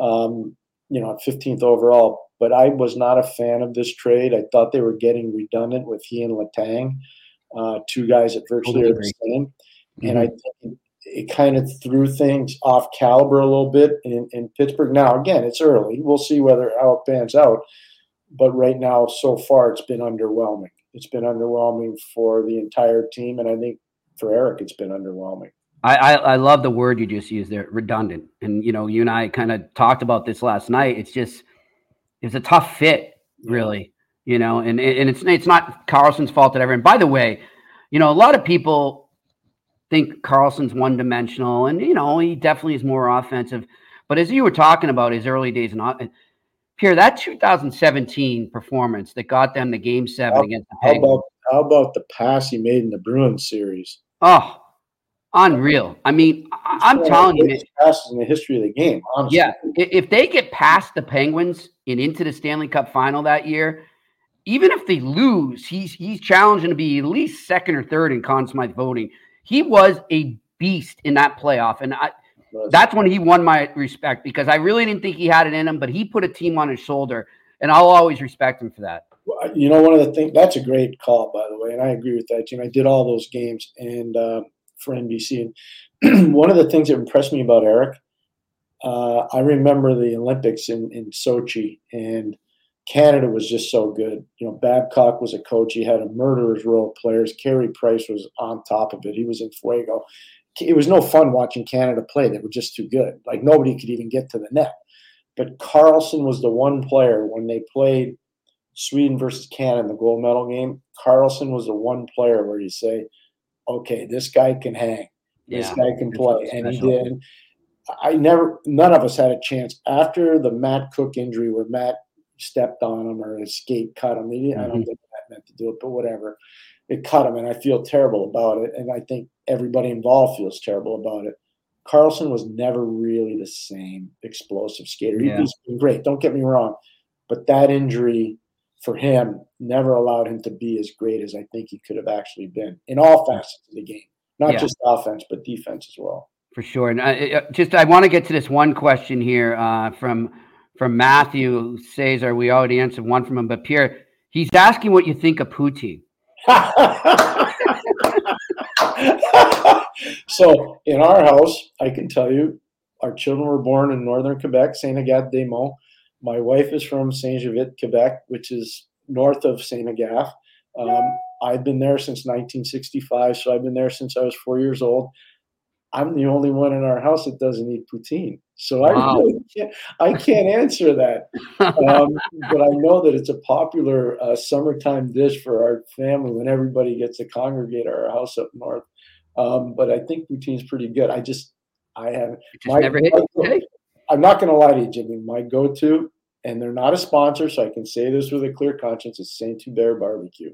Um, you know, 15th overall. But I was not a fan of this trade. I thought they were getting redundant with he and Letang, uh, two guys that virtually are the same. Mm-hmm. And I think it kind of threw things off caliber a little bit in, in Pittsburgh. Now, again, it's early. We'll see whether how it pans out. But right now, so far, it's been underwhelming. It's been underwhelming for the entire team, and I think for Erik, it's been underwhelming. I, I, I love the word you just used there, redundant. And you know, you and I kind of talked about this last night. It's just it's a tough fit, really. You know, and and it's it's not Karlsson's fault at ever. And by the way, you know, a lot of people think Karlsson's one dimensional, and you know, he definitely is more offensive. But as you were talking about his early days in uh, Pierre, that 2017 performance that got them the game seven how, against the Penguins. How about, how about the pass he made in the Bruins series? Oh, unreal. I mean, I, am telling you, passes in the history of the game. Honestly. Yeah, if they get past the Penguins and into the Stanley Cup Final that year, even if they lose, he's he's challenging to be at least second or third in Conn Smythe voting. He was a beast in that playoff, and I, that's when he won my respect because I really didn't think he had it in him, but he put a team on his shoulder, and I'll always respect him for that. You know, one of the things that's a great call, by the way, and I agree with that, Jim. I did all those games and uh, for NBC, and one of the things that impressed me about Erik, uh, I remember the Olympics in in Sochi, and Canada was just so good. You know, Babcock was a coach. He had a murderer's row of players. Carey Price was on top of it. He was in fuego it was no fun watching Canada play. They were just too good. Like nobody could even get to the net. But Karlsson was the one player when they played Sweden versus Canada in the gold medal game. Karlsson was the one player where you say, "Okay, this guy can hang. This yeah, guy can play," and he did. I never, none of us had a chance after the Matt Cooke injury where Matt stepped on him or his skate cut him. mm-hmm. I don't mm-hmm. think that meant to do it, but whatever it cut him, and I feel terrible about it. And I think everybody involved feels terrible about it. Karlsson was never really the same explosive skater. Yeah. He's been great, don't get me wrong, but that injury for him never allowed him to be as great as I think he could have actually been in all facets of the game, not yeah. just offense but defense as well. For sure, and I, just I want to get to this one question here uh, from from Matthew Cesar. We already answered one from him, but Pierre, he's asking what you think of Poutine. so in our house, I can tell you, our children were born in northern Quebec, Saint Agathe des Monts. My wife is from Saint Jovite, Quebec, which is north of Saint Agathe. Um, I've been there since 1965, so I've been there since I was four years old. I'm the only one in our house that doesn't eat poutine. So wow. I really can't, I can't answer that. Um, but I know that it's a popular uh, summertime dish for our family when everybody gets to congregate at our house up north. Um, but I think poutine's pretty good. I just, I haven't. My, never hit my, I'm not going to lie to you, Jimmy. My go-to, and they're not a sponsor, so I can say this with a clear conscience, is Saint Hubert Barbecue.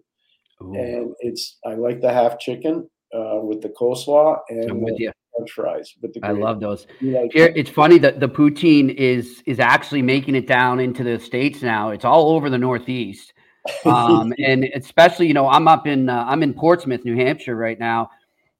Ooh. And it's, I like the half chicken uh, with the coleslaw and I'm with you french fries with the I love those. Here, it's funny that the poutine is is actually making it down into the states now. It's all over the Northeast, um, and especially you know I'm up in uh, I'm in Portsmouth, New Hampshire right now,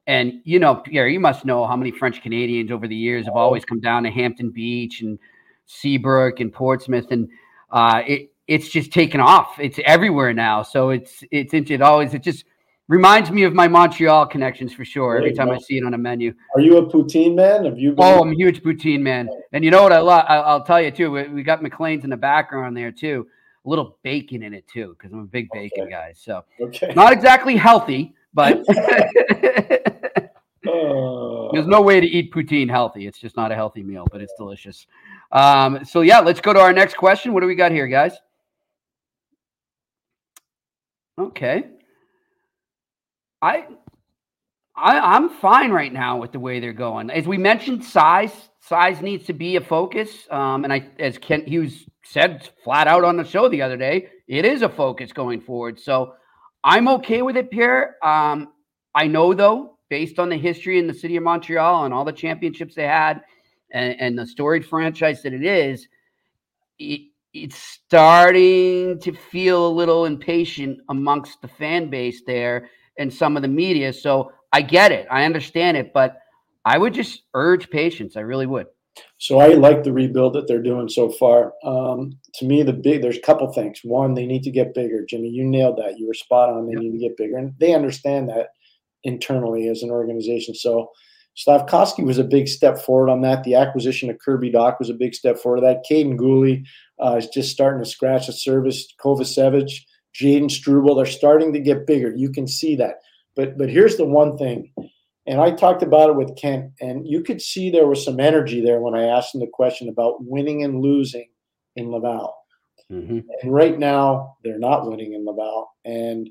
and you know Pierre, you must know how many French Canadians over the years have always come down to Hampton Beach and Seabrook and Portsmouth, and uh, it it's just taken off. It's everywhere now. So it's it's it always it just reminds me of my Montreal connections for sure. Every time I see it on a menu. Are you a poutine man? Have you? Been- oh, I'm a huge poutine man. And you know what I love? I'll tell you too. We got McLean's in the background there too. A little bacon in it too, because I'm a big bacon okay. guy. So okay. not exactly healthy, but uh. there's no way to eat poutine healthy. It's just not a healthy meal, but it's delicious. Um, so yeah, let's go to our next question. What do we got here, guys? Okay. I I, am fine right now with the way they're going. As we mentioned, size size needs to be a focus. Um, and I, as Kent Hughes said flat out on the show the other day, it is a focus going forward. So I'm okay with it, Pierre. Um, I know though, based on the history in the city of Montreal and all the championships they had, and, and the storied franchise that it is, it, it's starting to feel a little impatient amongst the fan base there and some of the media. So I get it, I understand it, but I would just urge patience. I really would. So I like the rebuild that they're doing so far. Um, to me, the big there's a couple things. One, they need to get bigger. Jimmy, you nailed that. You were spot on. They yep. need to get bigger, and they understand that internally as an organization. So Slafkovsky was a big step forward on that. The acquisition of Kirby Dach was a big step forward. That Kaiden Guhle uh, is just starting to scratch the surface. Kovacevic, Jayden Struble, they're starting to get bigger. You can see that. But but here's the one thing and I talked about it with Kent, and you could see there was some energy there when I asked him the question about winning and losing in Laval. Mm-hmm. And right now, they're not winning in Laval. And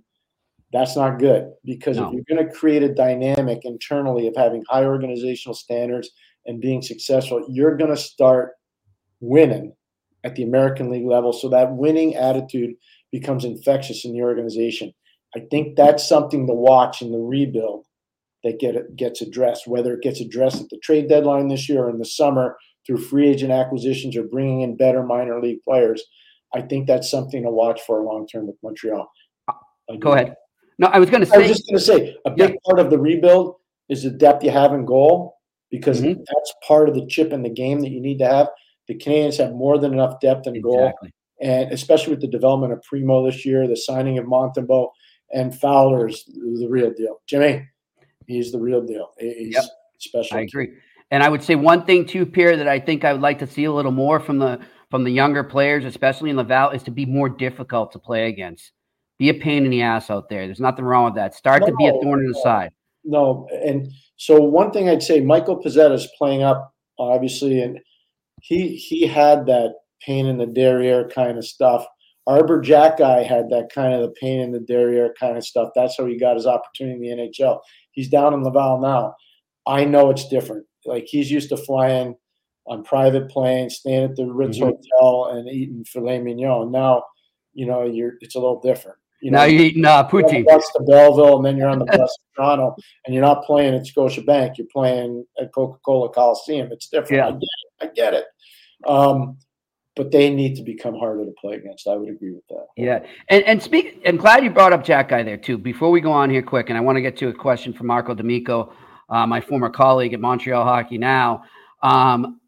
that's not good because no. if you're going to create a dynamic internally of having high organizational standards and being successful, you're going to start winning at the American League level. So that winning attitude becomes infectious in the organization. I think that's something to watch in the rebuild that get gets addressed, whether it gets addressed at the trade deadline this year or in the summer through free agent acquisitions or bringing in better minor league players. I think that's something to watch for long term with Montreal. Go ahead. No, I was going to say. I was just going to say a big yeah. part of the rebuild is the depth you have in goal because mm-hmm. that's part of the chip in the game that you need to have. The Canadiens have more than enough depth in exactly. goal, and especially with the development of Primeau this year, the signing of Montembeault and Fowler's the real deal. Jimmy, he's the real deal. He's yep. special. I agree. And I would say one thing too, Pierre, that I think I would like to see a little more from the from the younger players, especially in Laval, is to be more difficult to play against. Be a pain in the ass out there. There's nothing wrong with that. Start no, to be a thorn in the side. No, and so one thing I'd say, Michael Pezzetta is playing up, obviously, and he he had that pain in the derriere kind of stuff. Arber Xhekaj had that kind of the pain in the derriere kind of stuff. That's how he got his opportunity in the NHL. He's down in Laval now. I know it's different. Like he's used to flying on private planes, staying at the Ritz mm-hmm. Hotel, and eating filet mignon. Now, you know, you're it's a little different. You know, now you're eating uh, poutine. Bus to Belleville, and then you're on the bus to Toronto, and you're not playing at Scotiabank. You're playing at Coca Cola Coliseum. It's different. Yeah. I get it. I get it. Um, but they need to become harder to play against. I would agree with that. Yeah, and and speak. I'm glad you brought up Xhekaj there too. Before we go on here, quick, and I want to get to a question from Marco D'Amico, uh, my former colleague at Montreal Hockey Now. Um,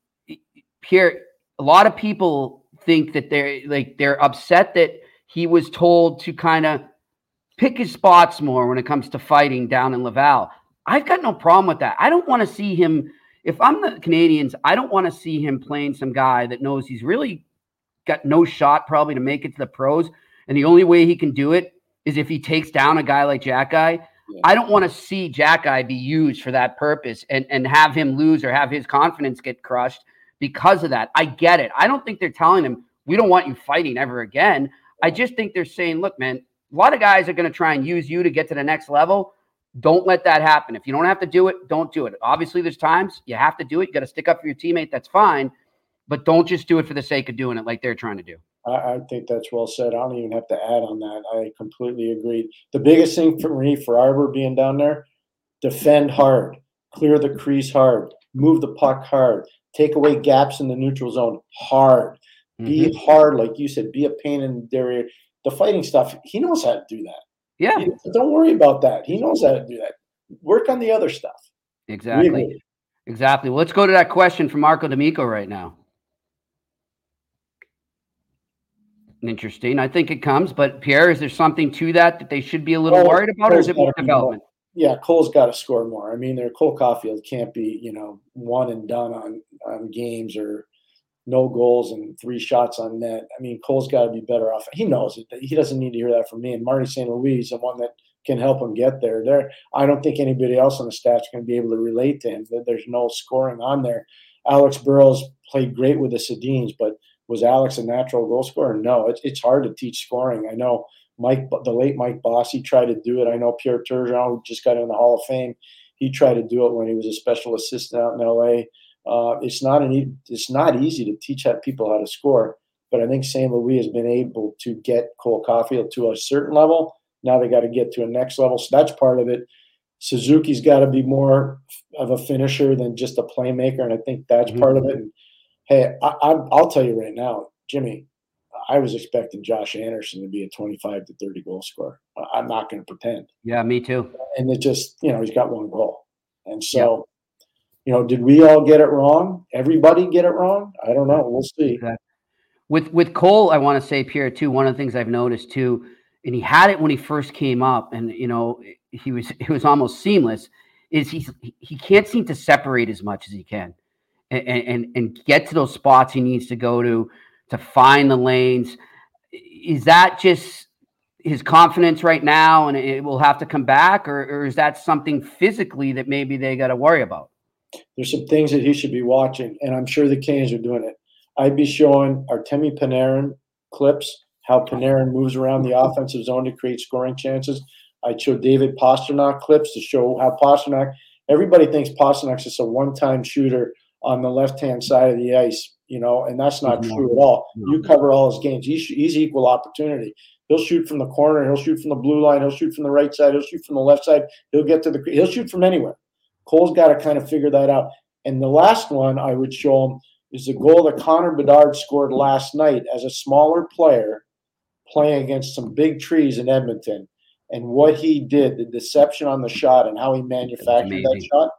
here, a lot of people think that they're like they're upset that he was told to kind of pick his spots more when it comes to fighting down in Laval. I've got no problem with that. I don't want to see him if I'm the Canadiens, I don't want to see him playing some guy that knows he's really got no shot probably to make it to the pros. And the only way he can do it is if he takes down a guy like Xhekaj. Yeah. I don't want to see Xhekaj be used for that purpose and, and have him lose or have his confidence get crushed because of that. I get it. I don't think they're telling him, we don't want you fighting ever again. I just think they're saying, look, man, a lot of guys are going to try and use you to get to the next level. Don't let that happen. If you don't have to do it, don't do it. Obviously, there's times you have to do it. You got to stick up for your teammate. That's fine. But don't just do it for the sake of doing it like they're trying to do. I, I think that's well said. I don't even have to add on that. I completely agree. The biggest thing for me, for Arber being down there, defend hard, clear the crease hard, move the puck hard, take away gaps in the neutral zone hard. Be mm-hmm. hard, like you said, be a pain in the area. The fighting stuff, he knows how to do that. Yeah. don't worry about that. He knows how to do that. Work on the other stuff. Exactly. Really. Exactly. Well, let's go to that question from Marco D'Amico right now. Interesting. I think it comes, but Pierre, is there something to that that they should be a little worried about, Cole's or is it more development? More. Yeah, Cole's got to score more. I mean, their Cole Caufield can't be, you know, one and done on on games or no goals and three shots on net. I mean, Cole's got to be better off. He knows it. He doesn't need to hear that from me. And Marty St. Louis is the one that can help him get there. There, I don't think anybody else on the staff's going to be able to relate to him. That there's no scoring on there. Alex Burrows played great with the Sedins, but was Alex a natural goal scorer? No, it's it's hard to teach scoring. I know Mike, the late Mike Bossy tried to do it. I know Pierre Turgeon just got in the Hall of Fame. he tried to do it when he was a special assistant out in LA. Uh, it's not an it's not easy to teach people how to score, but I think St. Louis has been able to get Cole Caufield to a certain level. Now they got to get to a next level, so that's part of it. Suzuki's got to be more of a finisher than just a playmaker, and I think that's mm-hmm. part of it. And, hey, I, will tell you right now, Jimmy, I was expecting Josh Anderson to be a 25 to 30 goal scorer. I'm not going to pretend. Yeah, me too. And it just, you know, he's got one goal. And so, you know, did we all get it wrong? Everybody get it wrong? I don't know. We'll see. Exactly. With with Cole, I want to say Pierre too. One of the things I've noticed too, and he had it when he first came up, and you know, he was it was almost seamless. Is he he can't seem to separate as much as he can, and and and get to those spots he needs to go to to find the lanes. Is that just his confidence right now and it will have to come back, or, or is that something physically that maybe they got to worry about? There's some things that he should be watching, and I'm sure the Canes are doing it. I'd be showing Artemi Panarin clips, how Panarin moves around the offensive zone to create scoring chances. I'd show David Pastrnak clips to show how Pastrnak, everybody thinks Pastrnak's just a one time shooter on the left hand side of the ice you know, and that's not true at all. You cover all his games. He's, he's equal opportunity. He'll shoot from the corner. He'll shoot from the blue line. He'll shoot from the right side. He'll shoot from the left side. He'll get to the. He'll shoot from anywhere. Cole's got to kind of figure that out. And the last one I would show him is the goal that Connor Bedard scored last night as a smaller player playing against some big trees in Edmonton. And what he did, the deception on the shot and how he manufactured that shot,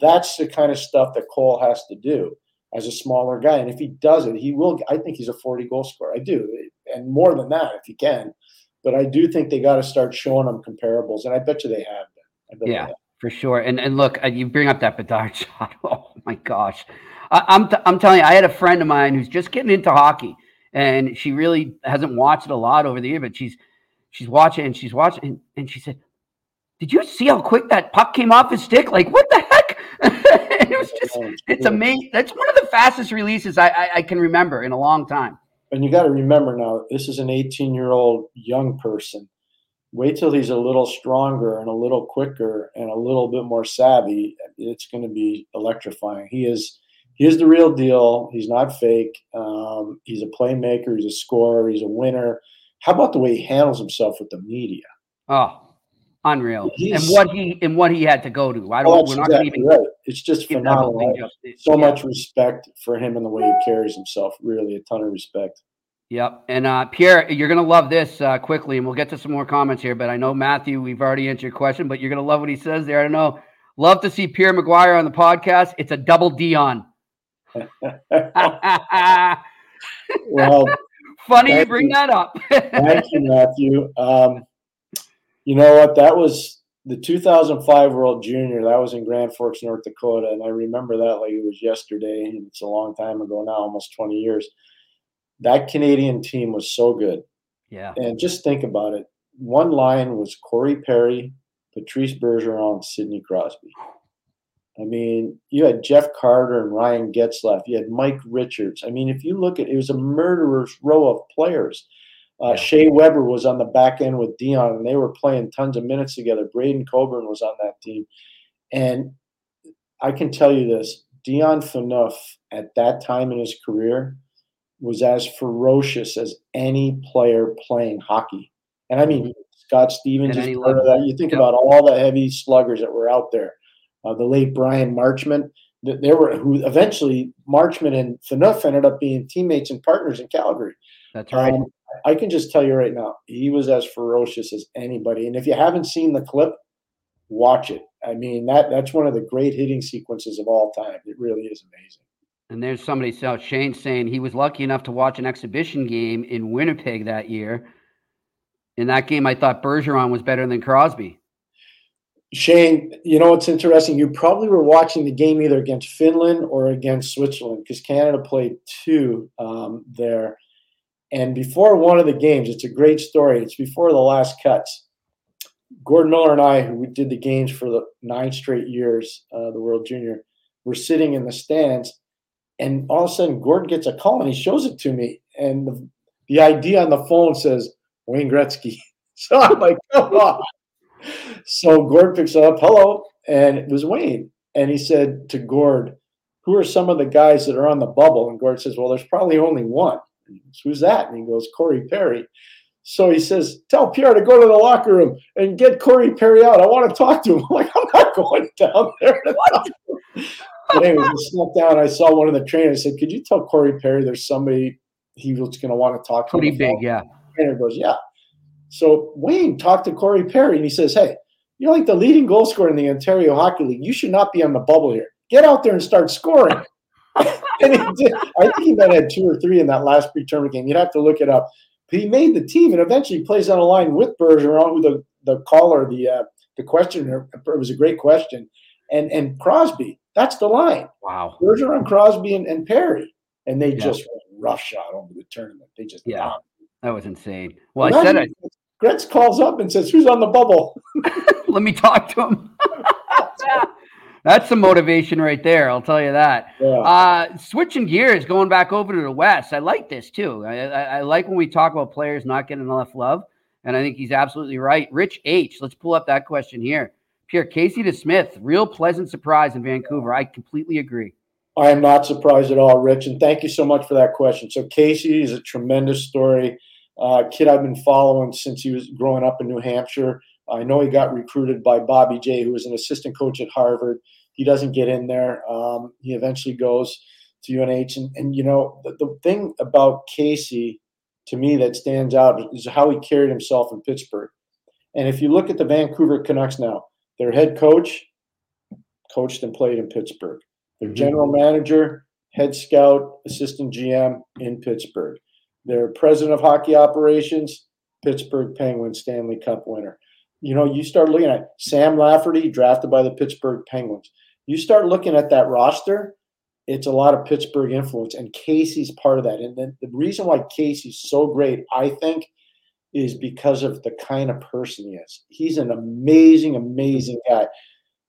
that's the kind of stuff that Cole has to do as a smaller guy. And if he does it, he will. I think he's a 40 goal scorer. I do, and more than that if he can. But I do think they got to start showing them comparables, and I bet you they have been. yeah, have. For sure. And and look, uh, you bring up that Bedard shot. Oh my gosh, I, I'm t- I'm telling you, I had a friend of mine who's just getting into hockey, and she really hasn't watched it a lot over the year, but she's she's watching and she's watching, and, and she said, "Did you see how quick that puck came off his stick? Like what the heck?" it was just it's amazing. That's one of the fastest releases I, I, I can remember in a long time. And you got to remember now, this is an 18 year old young person. Wait till he's a little stronger and a little quicker and a little bit more savvy. It's going to be electrifying. He is he is the real deal. He's not fake. Um, he's a playmaker. He's a scorer. He's a winner. How about the way he handles himself with the media? Oh, unreal. He's, and what he and what he had to go to. I don't. Oh, we're not exactly even. Right. It's just phenomenal. so yeah. much respect for him and the way he carries himself. Really, a ton of respect. Yep. And uh, Pierre, you're going to love this uh, quickly, and we'll get to some more comments here. But I know Matthew, we've already answered your question, but you're going to love what he says there. I don't know. Love to see Pierre McGuire on the podcast. It's a double Dion. well, funny you bring you. that up. thank you, Matthew. Um, you know what? That was the 2005 World Junior. That was in Grand Forks, North Dakota, and I remember that like it was yesterday. And it's a long time ago now, almost 20 years. That Canadian team was so good. Yeah. And just think about it. One line was Corey Perry, Patrice Bergeron, Sidney Crosby. I mean, you had Jeff Carter and Ryan Getzlaf. You had Mike Richards. I mean, if you look at it, it was a murderer's row of players. Uh, Shea Weber was on the back end with Dion, and they were playing tons of minutes together. Braydon Coburn was on that team. And I can tell you this Dion Phaneuf at that time in his career was as ferocious as any player playing hockey. And I mean, Scott Stevens is part of that. You think about all the heavy sluggers that were out there. Uh, the late Bryan Marchment, there were who eventually Marchment and Phaneuf ended up being teammates and partners in Calgary. That's right. Um, I can just tell you right now, he was as ferocious as anybody. And if you haven't seen the clip, watch it. I mean, that that's one of the great hitting sequences of all time. It really is amazing. And there's somebody so Shane saying he was lucky enough to watch an exhibition game in Winnipeg that year. In that game, I thought Bergeron was better than Crosby. Shane, you know what's interesting? You probably were watching the game either against Finland or against Switzerland because Canada played two um, there. And before one of the games, it's a great story. It's before the last cuts. Gordon Miller and I, who did the games for the nine straight years, uh, the World Junior, were sitting in the stands, and all of a sudden Gordon gets a call and he shows it to me, and the, the ID on the phone says Wayne Gretzky. So I'm like, come on. so Gord picks up, hello, and it was Wayne. And he said to Gord, Who are some of the guys that are on the bubble? And Gord says, Well, there's probably only one. Who's that? And he goes, Corey Perry. So he says, Tell Pierre to go to the locker room and get Corey Perry out. I want to talk to him. I'm like, I'm not going down there. But anyway, we snuck down. I saw one of the trainers. I said, Could you tell Corey Perry there's somebody he was going to want to talk to? Pretty big, yeah. The trainer goes, Yeah. So Wayne talked to Corey Perry and he says, Hey, you're like the leading goal scorer in the Ontario Hockey League. You should not be on the bubble here. Get out there and start scoring. and he did. I think he might have had two or three in that last pre-tournament game. You'd have to look it up. But he made the team and eventually plays on a line with Bergeron, who the, the caller, the uh, the questioner, it was a great question. And and Crosby, that's the line. Wow. Bergeron, Crosby, and, and Perry. And they yeah. just rough shot over the tournament. They just yeah. That was insane. Well, I said I, Gretz calls up and says, "Who's on the bubble?" Let me talk to him. That's some motivation right there. I'll tell you that. Yeah. Uh, switching gears, going back over to the West. I like this too. I, I, I, like when we talk about players not getting enough love, and I think he's absolutely right. Rich H. Let's pull up that question here. Pierre Casey DeSmith, real pleasant surprise in Vancouver. I completely agree. I am not surprised at all, Rich, and thank you so much for that question. So Casey is a tremendous story. Uh, kid I've been following since he was growing up in New Hampshire. I know he got recruited by Bobby J, who was an assistant coach at Harvard. He doesn't get in there. Um, he eventually goes to UNH. And, and you know, the, the, thing about Casey to me that stands out is how he carried himself in Pittsburgh. And if you look at the Vancouver Canucks now, their head coach coached and played in Pittsburgh. Their mm-hmm. general manager, head scout, assistant GM in Pittsburgh. Their president of hockey operations, Pittsburgh Penguins Stanley Cup winner. You know, you start looking at Sam Lafferty, drafted by the Pittsburgh Penguins. You start looking at that roster, it's a lot of Pittsburgh influence, and Casey's part of that. And then the reason why Casey's so great, I think, is because of the kind of person he is. He's an amazing, amazing guy.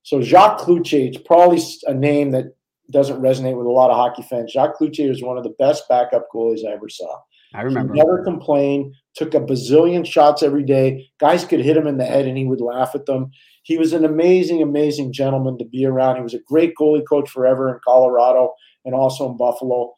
So Jacques Cloutier, it's probably a name that doesn't resonate with a lot of hockey fans. Jacques Cloutier was one of the best backup goalies I ever saw. I remember. He never complained, took a bazillion shots every day. Guys could hit him in the head and he would laugh at them. He was an amazing, amazing gentleman to be around. He was a great goalie coach forever in Colorado and also in Buffalo.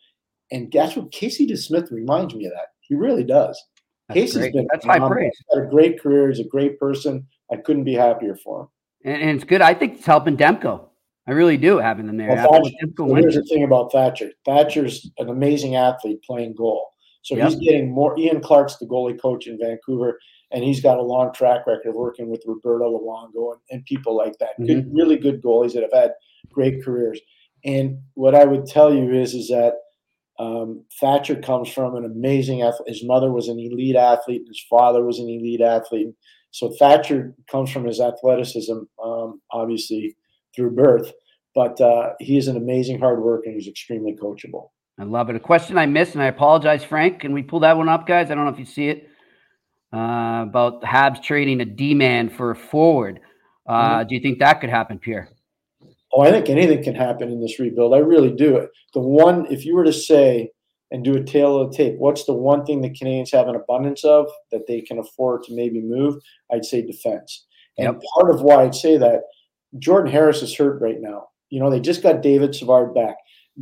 And guess what? Casey DeSmith reminds me of that. He really does. That's Casey's great. been that's high praise. Had a great career. He's a great person. I couldn't be happier for him. And, and it's good. I think it's helping Demko. I really do having them there. Well, Thatcher, so here's the thing about Thatcher. Thatcher's an amazing athlete playing goal. So yep. he's getting more. Ian Clark's the goalie coach in Vancouver, and he's got a long track record of working with Roberto Luongo and, and people like that. Good, mm-hmm. really good goalies that have had great careers. And what I would tell you is, is that um, Thatcher comes from an amazing athlete. His mother was an elite athlete. His father was an elite athlete. So Thatcher comes from his athleticism, um, obviously through birth. But uh, he is an amazing hard worker and he's extremely coachable. I love it. A question I missed, and I apologize, Frank. Can we pull that one up, guys? I don't know if you see it uh, about the Habs trading a D man for a forward. Uh, mm-hmm. Do you think that could happen, Pierre? Oh, I think anything can happen in this rebuild. I really do. it. The one, if you were to say and do a tail of the tape, what's the one thing the Canadiens have an abundance of that they can afford to maybe move? I'd say defense. And yep. part of why I'd say that, Jordan Harris is hurt right now. You know, they just got David Savard back.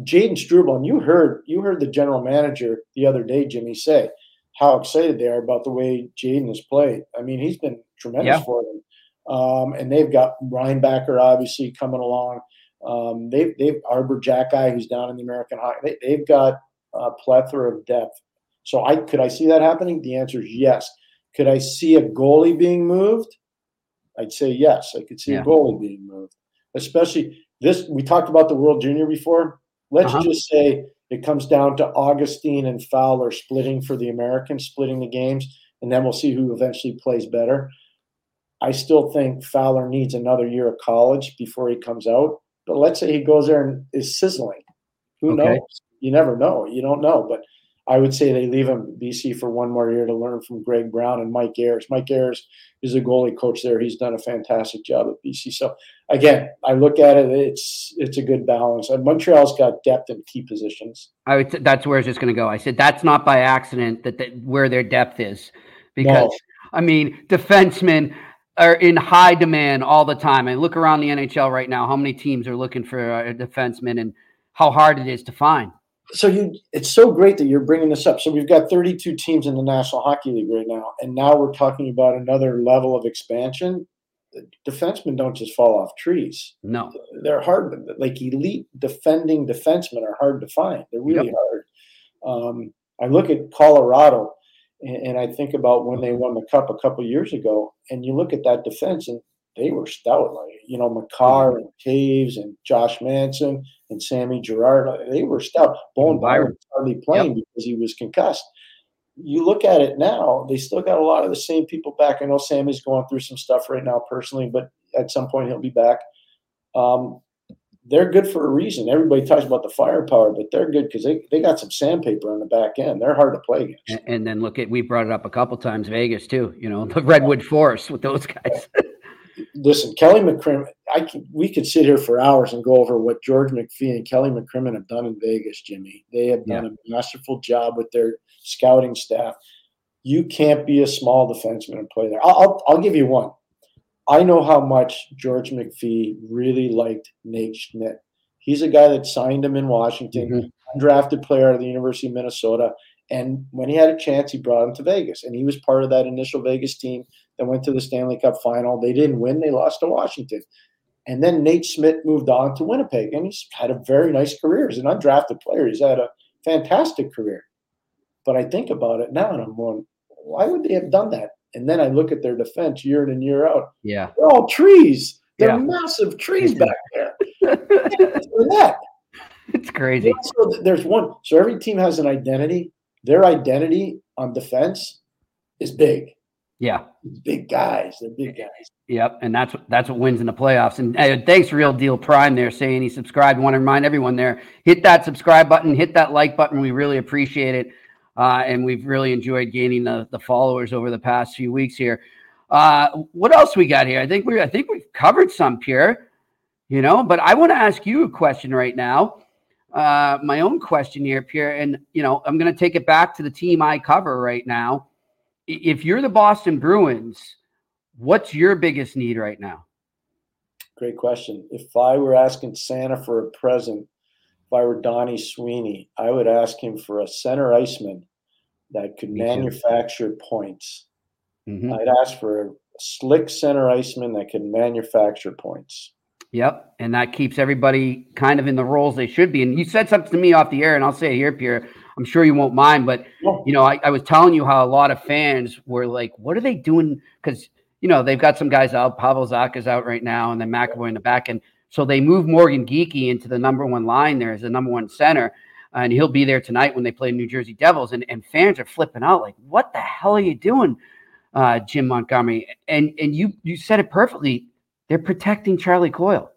Jayden Struble, and you heard you heard the general manager the other day, Jimmy, say how excited they are about the way Jaden has played. I mean, he's been tremendous yeah. for them. Um, and they've got Reinbacher obviously coming along. Um, they've they've Arber Xhekaj who's down in the American Hockey. They, have got a plethora of depth. So I could I see that happening? The answer is yes. Could I see a goalie being moved? I'd say yes. I could see yeah. a goalie being moved, especially this. We talked about the World Junior before. Let's uh-huh. just say it comes down to Augustine and Fowler splitting for the Americans, splitting the games, and then we'll see who eventually plays better. I still think Fowler needs another year of college before he comes out. But let's say he goes there and is sizzling. Who okay. knows? You never know. You don't know. But I would say they leave him BC for one more year to learn from Greg Brown and Mike Ayers. Mike Ayers is a goalie coach there. He's done a fantastic job at BC. So again, I look at it; it's it's a good balance. And Montreal's got depth in key positions. I would. That's where it's just going to go. I said that's not by accident that, that where their depth is, because no. I mean defensemen. Are in high demand all the time. I look around the NHL right now, how many teams are looking for a defenseman and how hard it is to find. So you, it's so great that you're bringing this up. So we've got 32 teams in the National Hockey League right now, and now we're talking about another level of expansion. Defensemen don't just fall off trees. No, they're hard. Like elite defending defensemen are hard to find. They're really yep. hard. Um, I look at Colorado and, and I think about when they won the cup a couple years ago, and you look at that defense, and they were stout. Like you know, Makar and Toews and Josh Manson and Sammy Girard, they were stout. Bowen Byram hardly playing yep. because he was concussed. You look at it now; they still got a lot of the same people back. I know Sammy's going through some stuff right now personally, but at some point he'll be back. Um, they're good for a reason. Everybody talks about the firepower, but they're good because they, they got some sandpaper on the back end. They're hard to play against. And, and then look at we brought it up a couple times, Vegas too. You know the Redwood Forest with those guys. Listen, Kelly McCrimmon. I can, we could sit here for hours and go over what George McPhee and Kelly McCrimmon have done in Vegas, Jimmy. They have done yeah. a masterful job with their scouting staff. You can't be a small defenseman and play there. I'll, I'll, I'll give you one. I know how much George McPhee really liked Nate Schmidt. He's a guy that signed him in Washington, mm-hmm. undrafted player out of the University of Minnesota. And when he had a chance, he brought him to Vegas. And he was part of that initial Vegas team that went to the Stanley Cup final. They didn't win, they lost to Washington. And then Nate Schmidt moved on to Winnipeg, and he's had a very nice career as an undrafted player. He's had a fantastic career. But I think about it now, and I'm going, why would they have done that? And then I look at their defense year in and year out. Yeah. They're all trees. They're yeah. massive trees back there. that. It's crazy. So there's one. So every team has an identity. Their identity on defense is big. Yeah. It's big guys. They're big guys. Yep, and that's what that's what wins in the playoffs. And uh, thanks, Real Deal Prime, there saying he subscribed. Want to remind everyone there, hit that subscribe button, hit that like button. We really appreciate it. Uh, and we've really enjoyed gaining the, the followers over the past few weeks here. Uh, what else we got here? I think we I think we've covered some Pierre, you know. But I want to ask you a question right now, uh, my own question here, Pierre. And you know, I'm going to take it back to the team I cover right now. If you're the Boston Bruins, what's your biggest need right now? Great question. If I were asking Santa for a present, I were Donnie Sweeney, I would ask him for a center iceman that could Me manufacture too. points. Mm-hmm. I'd ask for a slick center iceman that can manufacture points. Yep. And that keeps everybody kind of in the roles they should be. And you said something to me off the air, and I'll say it here, Pierre. I'm sure you won't mind, but you know, I, I was telling you how a lot of fans were like, what are they doing? Because you know, they've got some guys out. Pavel Zacha is out right now, and then McAvoy in the back. And so they move Morgan Geekie into the number one line there as the number one center. And he'll be there tonight when they play New Jersey Devils. And, and fans are flipping out like, what the hell are you doing, uh, Jim Montgomery? And and you you said it perfectly. They're protecting Charlie Coyle.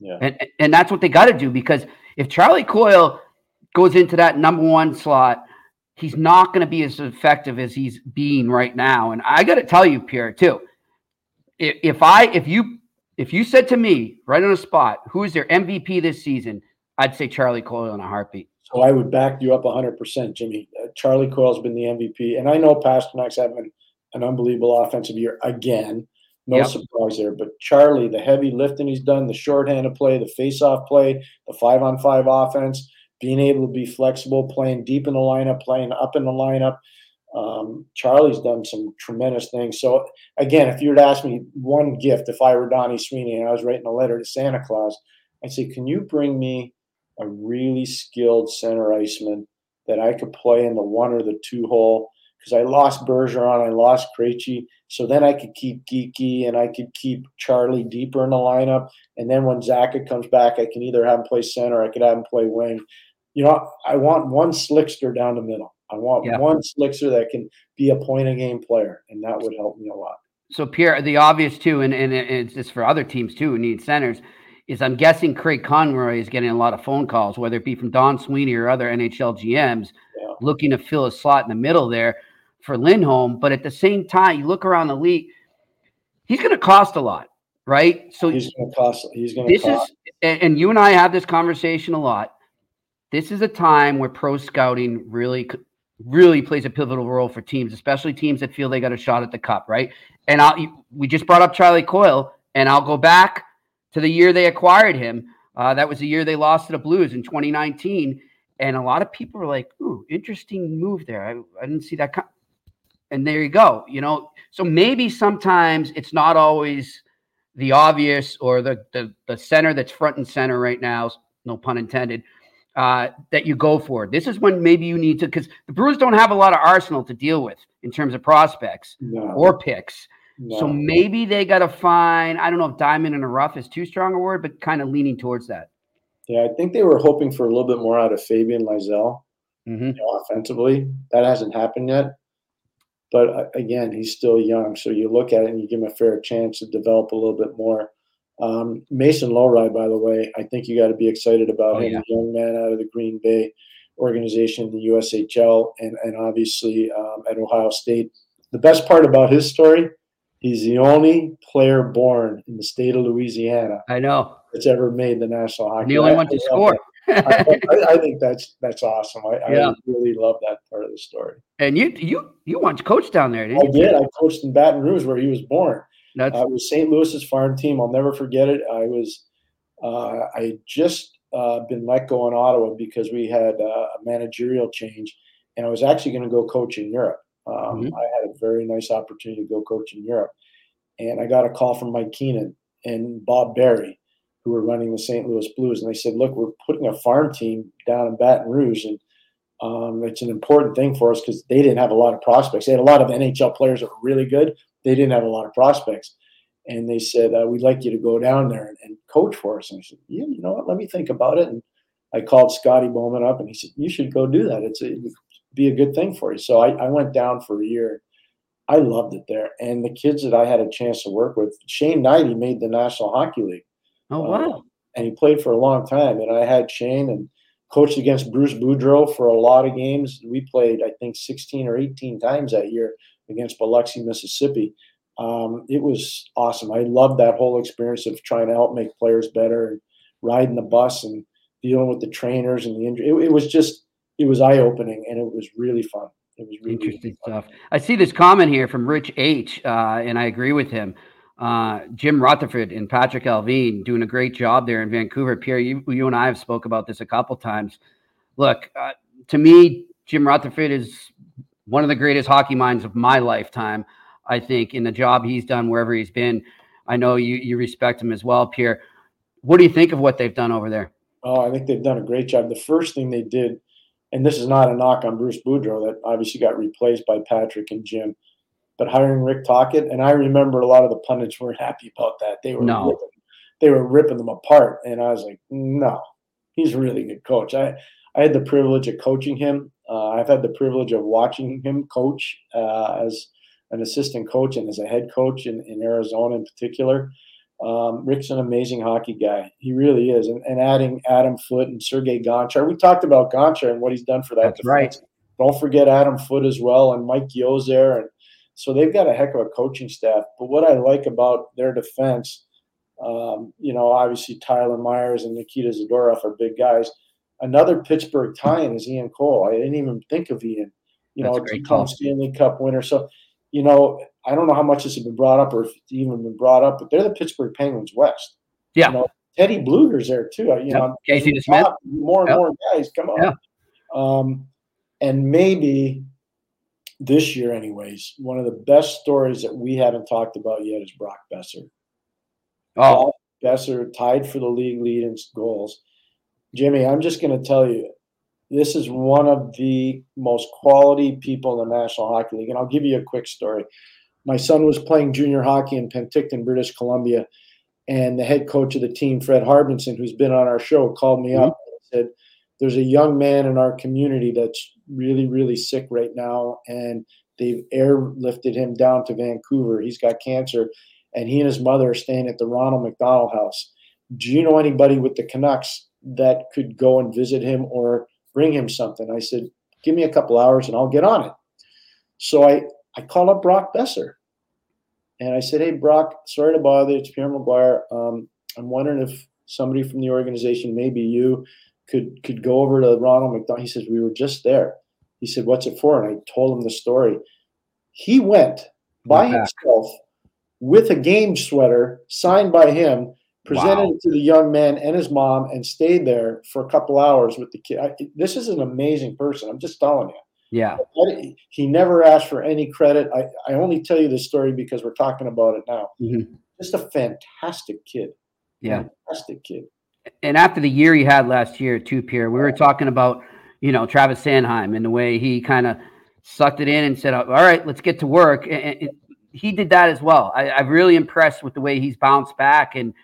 Yeah. And, and that's what they got to do because if Charlie Coyle goes into that number one slot, he's not going to be as effective as he's being right now. And I got to tell you, Pierre, too, if I if you if you said to me right on the spot, who is their MVP this season, I'd say Charlie Coyle in a heartbeat. So I would back you up 100%, Jimmy. Uh, Charlie Coyle's been the MVP. And I know Pastrnak's having an unbelievable offensive year again. No yep. surprise there. But Charlie, the heavy lifting he's done, the shorthanded play, the face-off play, the five-on-five offense, being able to be flexible, playing deep in the lineup, playing up in the lineup – um, Charlie's done some tremendous things. So again, if you were to ask me one gift, if I were Donnie Sweeney and I was writing a letter to Santa Claus, I'd say, "Can you bring me a really skilled center iceman that I could play in the one or the two hole?" Because I lost Bergeron, I lost Krejci, so then I could keep Geekie and I could keep Charlie deeper in the lineup. And then when Zacha comes back, I can either have him play center, I could have him play wing. You know, I want one slickster down the middle. I want yeah. one slickster that can be a point a game player, and that would help me a lot. So Pierre, the obvious too, and, and it's just for other teams too who need centers, is I'm guessing Craig Conroy is getting a lot of phone calls, whether it be from Don Sweeney or other NHL GMs, yeah. looking to fill a slot in the middle there for Lindholm. But at the same time, you look around the league, he's going to cost a lot, right? So he's going to cost. He's going to. This cost. is, and you and I have this conversation a lot. This is a time where pro scouting really really plays a pivotal role for teams, especially teams that feel they got a shot at the cup, right? And I'll, we just brought up Charlie Coyle, and I'll go back to the year they acquired him. Uh, that was the year they lost to the Blues in 2019. And a lot of people were like, ooh, interesting move there. I, I didn't see that. Com-. And there you go. You know, so maybe sometimes it's not always the obvious or the, the, the center that's front and center right now, no pun intended, uh, that you go for. This is when maybe you need to, because the Bruins don't have a lot of arsenal to deal with in terms of prospects no. or picks. No. So maybe they got to find, I don't know if diamond in the rough is too strong a word, but kind of leaning towards that. Yeah, I think they were hoping for a little bit more out of Fabian Lysell mm-hmm. you know, offensively. That hasn't happened yet. But uh, again, he's still young. So you look at it and you give him a fair chance to develop a little bit more. Um, Mason Lohrei, by the way, I think you got to be excited about oh, him, yeah. a young man out of the Green Bay organization, the USHL, and, and obviously um, at Ohio State. The best part about his story, he's the only player born in the state of Louisiana. I know that's ever made the national hockey. The only one to score. I, I, think that's that's awesome. I, yeah. I, really love that part of the story. And you you you once coached down there, didn't I you? I did. I coached in Baton Rouge where he was born. That's it was St. Louis's farm team. I'll never forget it. I was uh, I had just uh, been let go in Ottawa because we had uh, a managerial change, and I was actually going to go coach in Europe. Um, mm-hmm. I had a very nice opportunity to go coach in Europe, and I got a call from Mike Keenan and Bob Berry, who were running the St. Louis Blues, and they said, "Look, we're putting a farm team down in Baton Rouge, and um, it's an important thing for us because they didn't have a lot of prospects. They had a lot of NHL players that were really good. They didn't have a lot of prospects." And they said, uh, "We'd like you to go down there and, and, coach for us." And I said, "Yeah, you know what? Let me think about it." And I called Scotty Bowman up, and he said, "You should go do that. It's a, it be a good thing for you." So I, I went down for a year. I loved it there, and the kids that I had a chance to work with, Shane Hnidy made the National Hockey League. Oh wow! Um, and he played for a long time. And I had Shane and coached against Bruce Boudreau for a lot of games. We played, I think, 16 or 18 times that year against Biloxi, Mississippi. Um, it was awesome. I loved that whole experience of trying to help make players better and riding the bus and dealing with the trainers and the injury. It, it was just, it was eye opening and it was really fun. It was really interesting stuff. I see this comment here from Rich H, uh, and I agree with him uh, Jim Rutherford and Patrick Allvin doing a great job there in Vancouver. Pierre, you, you and I have spoke about this a couple times. Look, uh, to me, Jim Rutherford is one of the greatest hockey minds of my lifetime. I think in the job he's done wherever he's been. I know you you respect him as well, Pierre. What do you think of what they've done over there? Oh, I think they've done a great job. The first thing they did, and this is not a knock on Bruce Boudreau, that obviously got replaced by Patrick and Jim but hiring Rick Tocchet, and I remember a lot of the pundits weren't happy about that. They were no. ripping, they were ripping them apart, and I was like, no, he's a really good coach. I I had the privilege of coaching him. Uh, I've had the privilege of watching him coach uh, as an assistant coach and as a head coach in, in Arizona in particular. Um, Rick's an amazing hockey guy. He really is. And, and adding Adam Foote and Sergei Gonchar. We talked about Gonchar and what he's done for that. That's defense. right. Don't forget Adam Foote as well and Mike there and so they've got a heck of a coaching staff. But what I like about their defense, um, you know, obviously Tyler Myers and Nikita Zadorov are big guys. Another Pittsburgh tie-in is Ian Cole. I didn't even think of Ian. You That's know, Stanley Cup winner. So, you know, I don't know how much this has been brought up or if it's even been brought up, but they're the Pittsburgh Penguins West. Yeah. You know, Teddy Blueger's there too. You yep. know, Casey DeSmith. More and yep. more guys come on. Yep. Um, and maybe this year, anyways, one of the best stories that we haven't talked about yet is Brock Boeser. Oh, Brock Boeser tied for the league lead in goals. Jimmy, I'm just going to tell you, this is one of the most quality people in the National Hockey League. And I'll give you a quick story. My son was playing junior hockey in Penticton, British Columbia, and the head coach of the team, Fred Harbinson, who's been on our show, called me mm-hmm. up and said, There's a young man in our community that's really, really sick right now, and they've airlifted him down to Vancouver. He's got cancer, and he and his mother are staying at the Ronald McDonald House. Do you know anybody with the Canucks that could go and visit him or bring him something? I said, give me a couple hours and I'll get on it. So I, I called up Brock Boeser and I said, Hey, Brock, sorry to bother. It's Pierre McGuire. Um, I'm wondering if somebody from the organization, maybe you, could could go over to Ronald McDonald. He says we were just there. He said, "What's it for?" And I told him the story. He went by himself with a game sweater signed by him, presented Wow. it to the young man and his mom, and stayed there for a couple hours with the kid. I, this is an amazing person. I'm just telling you. Yeah. He never asked for any credit. I, I only tell you this story because we're talking about it now. Mhm. Just a fantastic kid. Yeah. Fantastic kid. and after the year he had last year too, Pierre, we were talking about you know Travis Sanheim and the way he kind of sucked it in and said, "All right, let's get to work." And, he did that as well. I, I'm really impressed with the way he's bounced back, and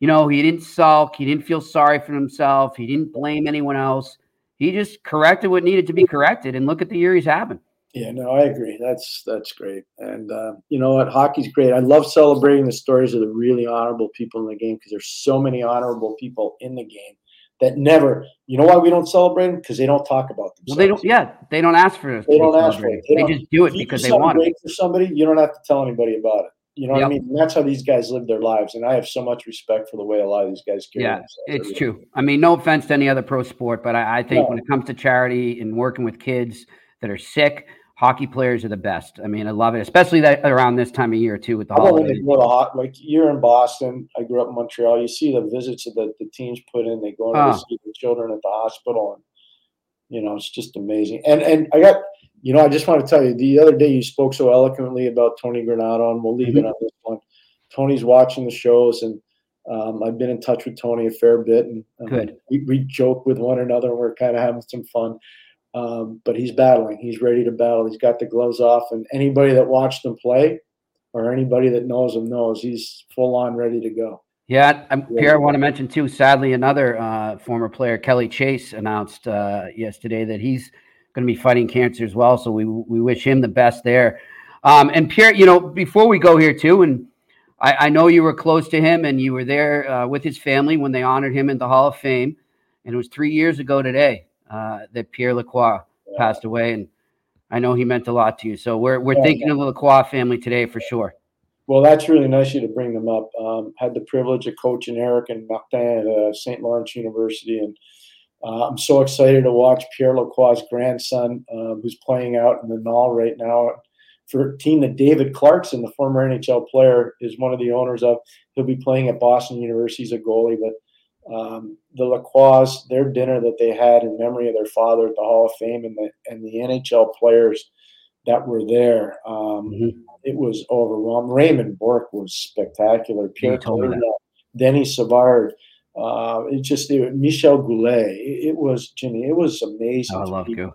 you know he didn't sulk, he didn't feel sorry for himself, he didn't blame anyone else. He just corrected what needed to be corrected, and look at the year he's having. Yeah, no, I agree. That's that's great. And uh, you know what? Hockey's great. I love celebrating the stories of the really honorable people in the game because there's so many honorable people in the game that never. You know why we don't celebrate them? Because they don't talk about themselves. Well, they don't. Yeah, they don't ask for it. They don't ask for it. They They, just do it because they want it. for somebody, you don't have to tell anybody about it. You know what I mean? And that's how these guys live their lives. And I have so much respect for the way a lot of these guys carry Yeah, themselves. It's true. I mean, no offense to any other pro sport, but I, I think No. when it comes to charity and working with kids that are sick, hockey players are the best. I mean, I love it, especially that around this time of year too with the How about when they holidays. go to hot, like you're in Boston, I grew up in Montreal. You see the visits that the teams put in. They go Ah. to see the children at the hospital, and you know it's just amazing. And and I got, you know, I just want to tell you, the other day you spoke so eloquently about Tony Granato, and we'll leave Mm-hmm. it on this one. Tony's watching the shows, and um, I've been in touch with Tony a fair bit, and um, Good. We, we joke with one another. and We're kind of having some fun. Um, but he's battling. He's ready to battle. He's got the gloves off, and anybody that watched him play, or anybody that knows him knows he's full on ready to go. Yeah, I'm, Yeah. Pierre, I want to mention too. Sadly, another uh, former player, Kelly Chase, announced uh, yesterday that he's going to be fighting cancer as well. So we we wish him the best there. Um, and Pierre, you know, before we go here too, and I, I know you were close to him and you were there uh, with his family when they honored him in the Hall of Fame. And it was three years ago today uh, that Pierre Lacroix passed away, and I know he meant a lot to you. So we're we're Yeah. thinking of the Lacroix family today for sure. Well, that's really nice of you to bring them up. Um, had the privilege of coaching Eric and Martin at uh, St. Lawrence University, and uh, I'm so excited to watch Pierre Lacroix's grandson, um, who's playing out in the Null right now for a team that David Clarkson, the former NHL player, is one of the owners of. He'll be playing at Boston University as a goalie, but um, the Lacroix, their dinner that they had in memory of their father at the Hall of Fame, and the and the NHL players that were there. Um, Mhm. It was overwhelming. Raymond Bourque was spectacular. Pierre Denis Savard. Uh, it just it, Michel Goulet. It, it was Jimmy. It was amazing. Oh, I to love be, you.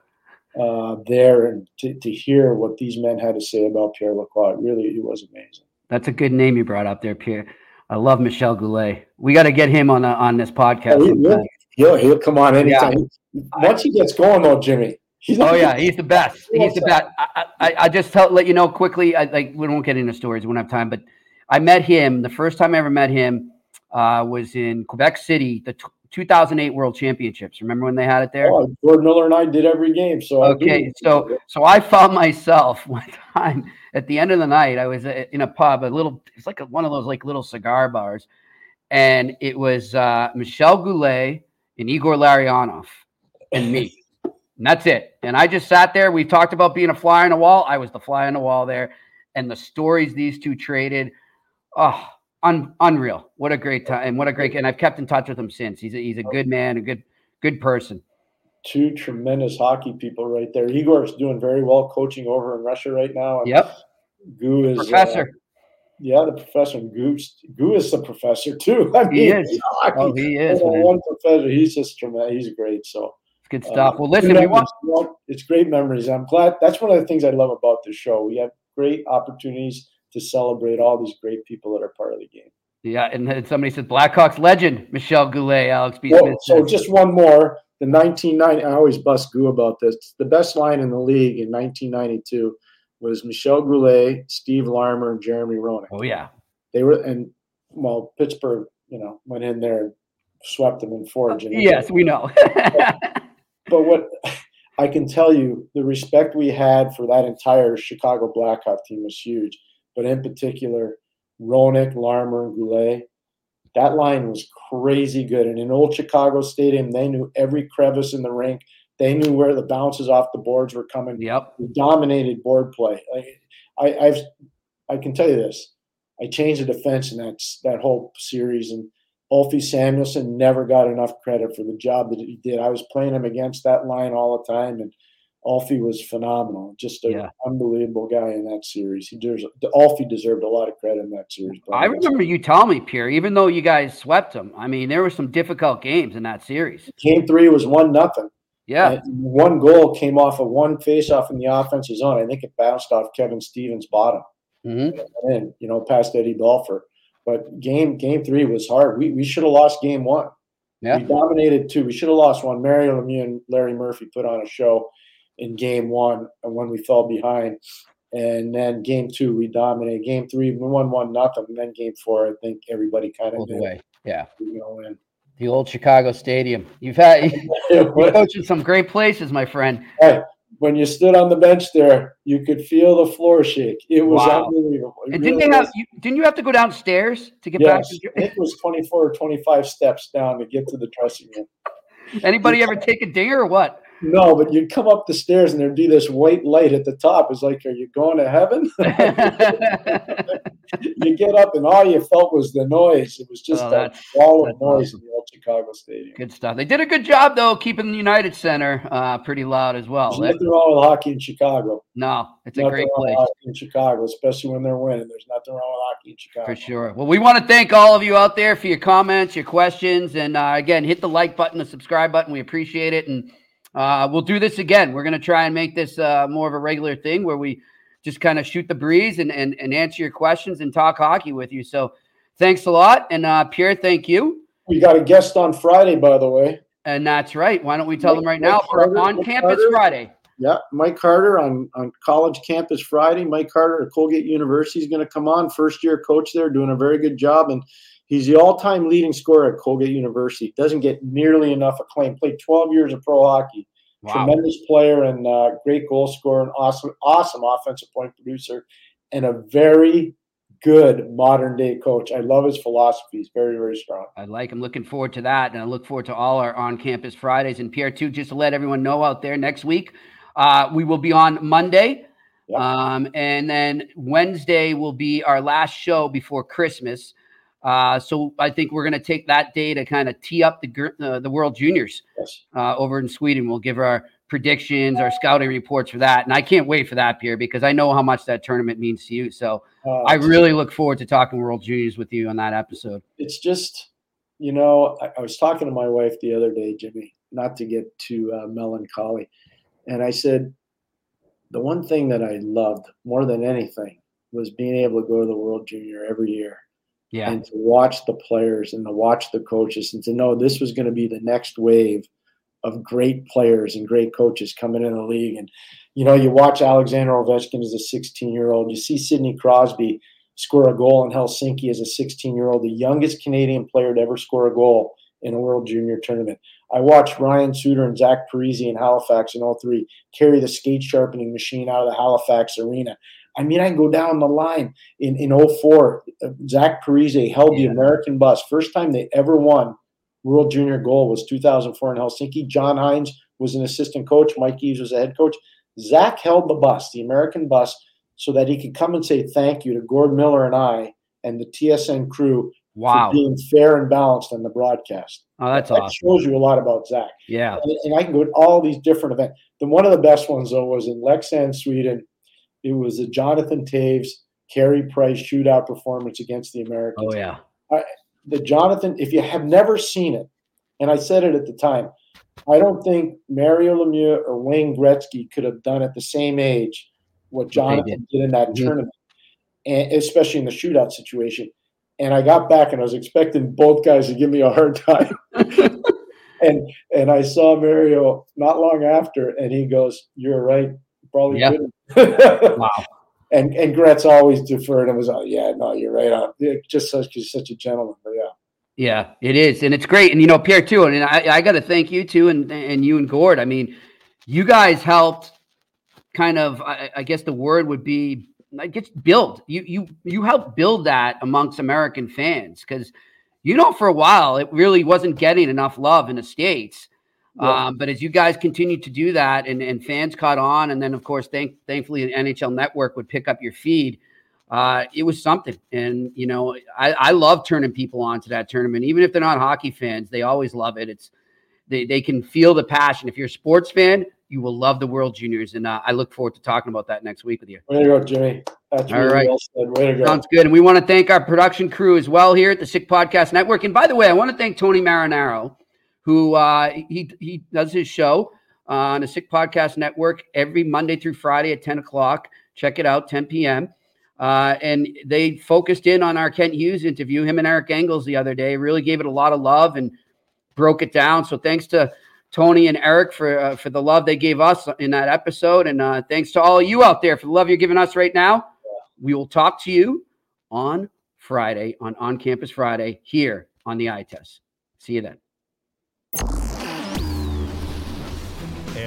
uh, there and to, to hear what these men had to say about Pierre Lacroix. Really, it was amazing. That's a good name you brought up there, Pierre. I love Michel Goulet. We got to get him on uh, on this podcast. Oh, he- sometime. He'll, he'll come on anytime. Once he gets going, though, Jimmy. He's Oh yeah, he's the best. He's the best. I, I, I just tell let you know quickly. I, like we won't get into stories. We won't have time. But I met him. The first time I ever met him uh, was in Quebec City, the t- 2008 World Championships. Remember when they had it there? Oh, Gordon Miller and I did every game. So I Okay, so so I found myself one time at the end of the night. I was uh, in a pub, a little. It's like a, one of those like little cigar bars, and it was uh, Michel Goulet and Igor Larionov and me, and that's it. And I just sat there. We talked about being a fly on the wall. I was the fly on the wall there, and the stories these two traded. Oh, un, unreal! What a great time, and what a great. And I've kept in touch with him since. He's a, he's a good man, a good good person. two tremendous hockey people right there. Igor's doing very well coaching over in Russia right now. Yep, Goo is uh, professor. yeah, the professor. And Goo, Goo is the professor too. I mean, He is. hockey, Oh, he is. one professor. He's just tremendous. He's great. So Good stuff. uh, Well, listen, we want. It's great memories. I'm glad. That's one of the things I love about this show. We have great opportunities to celebrate all these great people that are part of the game. Yeah, and then somebody said Blackhawks legend Michel Goulet, Alex B. Well, Smith. so just one more. The 1990, I always bust Goo about this. The best line in the league in 1992 was Michel Goulet, Steve Larmer, and Jeremy Roenick. oh yeah, They were, and well, Pittsburgh, you know, went in there and swept them in four. Yes, we know. But what I can tell you, the respect we had for that entire Chicago Blackhawk team was huge. But in particular, Roenick, Larmer, and Goulet, that line was crazy good. And in old Chicago Stadium, they knew every crevice in the rink. They knew where the bounces off the boards were coming. Yep. We dominated board play. I, I, I've, I can tell you this. I changed the defense in that that whole series, and Ulfie Samuelsson never got enough credit for the job that he did. I was playing him against that line all the time, and Ulfie was phenomenal. Just an Yeah. unbelievable guy in that series. He deserves Ulfie deserved a lot of credit in that series. I remember you telling me, Pierre, even though you guys swept them, I mean, there were some difficult games in that series. Game three was one nothing. Yeah. And one goal came off of one face-off in the offensive zone. I think it bounced off Kevin Stevens' bottom hmm and in, you know, past Eddie Belfour. But game game three was hard. We we should have lost game one. Yeah. We dominated two. We should have lost one. Mario Lemieux and Larry Murphy put on a show in game one and when we fell behind. And then game two, we dominated. Game three, we won one nothing. And then game four, I think everybody kind of knew away. Yeah. going to win. The old Chicago Stadium. You've had you're coaching some great places, my friend. Hey, when you stood on the bench there, you could feel the floor shake. It was Wow. unbelievable. It And didn't really have you, didn't you have to go downstairs to get back? Yes, To, it was 24 or 25 steps down to get to the dressing room. anybody ever take a dinger or what? No, but you'd come up the stairs and there'd be this white light at the top. It's like, are you going to heaven? you get up and all you felt was the noise. It was just Oh, a wall of noise awesome. in the old Chicago Stadium. good stuff. They did a good job though, keeping the United Center uh, pretty loud as well. There's nothing wrong with hockey in Chicago. No, it's a great wrong with place. hockey in Chicago, especially when they're winning. There's nothing wrong with hockey in Chicago. For sure. Well, we want to thank all of you out there for your comments, your questions, and uh, again, hit the like button, the subscribe button. We appreciate it, and uh, we'll do this again. We're going to try and make this uh, more of a regular thing where we just kind of shoot the breeze and, and and answer your questions and talk hockey with you. So, thanks a lot, and uh, Pierre, thank you. We got a guest on Friday, by the way. And that's right. Why don't we tell Mike- them right Mike now for Harder- on Mike campus Harder. Friday? Yeah, Mike Harder on, on college campus Friday. Mike Harder at Colgate University is going to come on, first year coach there, doing a very good job. And he's the all time leading scorer at Colgate University. Doesn't get nearly enough acclaim. Played 12 years of pro hockey. Wow. Tremendous player and uh, great goal scorer and awesome, awesome offensive point producer and a very good modern day coach. I love his philosophy. He's very, very strong. I like. I'm looking forward to that, and I look forward to all our on-campus Fridays. And Pierre, too, just to let everyone know out there, next week uh, we will be on Monday, Yep. um, and then Wednesday will be our last show before Christmas. Uh, so I think we're going to take that day to kind of tee up the uh, the World Juniors Yes. uh, over in Sweden. We'll give our predictions, our scouting reports for that, and I can't wait for that, Pierre, because I know how much that tournament means to you. So Uh, I really look forward to talking World Juniors with you on that episode. it's just you know I, I was talking to my wife the other day jimmy not to get too uh, melancholy and i said the one thing that i loved more than anything was being able to go to the world junior every year Yeah. and to watch the players and to watch the coaches and to know this was going to be the next wave of great players and great coaches coming in the league and you know you watch alexander ovechkin as a 16 year old you see sidney crosby score a goal in Helsinki as a 16 year old, the youngest Canadian player to ever score a goal in a World Junior tournament. I watched Ryan Suter and Zach Parise in Halifax in 03 carry the skate sharpening machine out of the Halifax arena. I mean, I can go down the line in, in 04. uh, Zach Parise held the American bus. First time they ever won World Junior goal was 2004 in Helsinki. John Hynes was an assistant coach. Mike Eaves was the head coach. Zach held the bus, the American bus, so that he could come and say thank you to Gord Miller and I and the TSN crew Wow. for being fair and balanced on the broadcast. Oh, that's that awesome. shows you a lot about Zach. Yeah. And, and I can go to all these different events. Then one of the best ones though was in Leksand, Sweden. It was a Jonathan Toews Carey Price shootout performance against the Americans. Oh, yeah. The Jonathan, if you have never seen it, and I said it at the time, I don't think Mario Lemieux or Wayne Gretzky could have done at the same age what Jonathan did in that Mhm. tournament, and especially in the shootout situation. And I got back and I was expecting both guys to give me a hard time. and and I saw Mario not long after, and he goes, "You're right, probably Yeah. couldn't." Wow. and and Gretz always deferred and was like, "Yeah, no, you're right on." Yeah, Just such he's such a gentleman, but yeah. Yeah, it is, and it's great. And you know, Pierre too, and I, I got to thank you too, and and you and Gord. I mean, you guys helped. Kind of, I, I guess the word would be, I guess, build. You you you helped build that amongst American fans because, you know, for a while it really wasn't getting enough love in the states. Yeah. Um, but as you guys continue to do that and, and fans caught on, and then of course, thank, thankfully, the NHL Network would pick up your feed. Uh, it was something. And, you know, I, I love turning people on to that tournament. Even if they're not hockey fans, they always love it. It's they, they can feel the passion. If you're a sports fan, you will love the World Juniors. And uh, I look forward to talking about that next week with you. Way to go, Jimmy. That's really All right. well said. Way to go. Sounds good. And we want to thank our production crew as well here at the Sick Podcast Network. And by the way, I want to thank Tony Marinaro, who uh, he, he does his show on the Sick Podcast Network every Monday through Friday at 10 o'clock. Check it out, 10 p.m. Uh, and they focused in on our Kent Hughes interview, him and Eric Engels the other day. Really gave it a lot of love and broke it down. So thanks to Tony and Eric for uh, for the love they gave us in that episode, and uh, thanks to all of you out there for the love you're giving us right now. We will talk to you on Friday on On Campus Friday here on the Eye Test. See you then.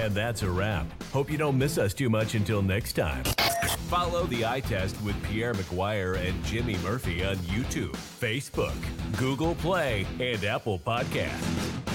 And that's a wrap. Hope you don't miss us too much until next time. Follow the eye test with Pierre McGuire and Jimmy Murphy on YouTube, Facebook, Google Play, and Apple Podcasts.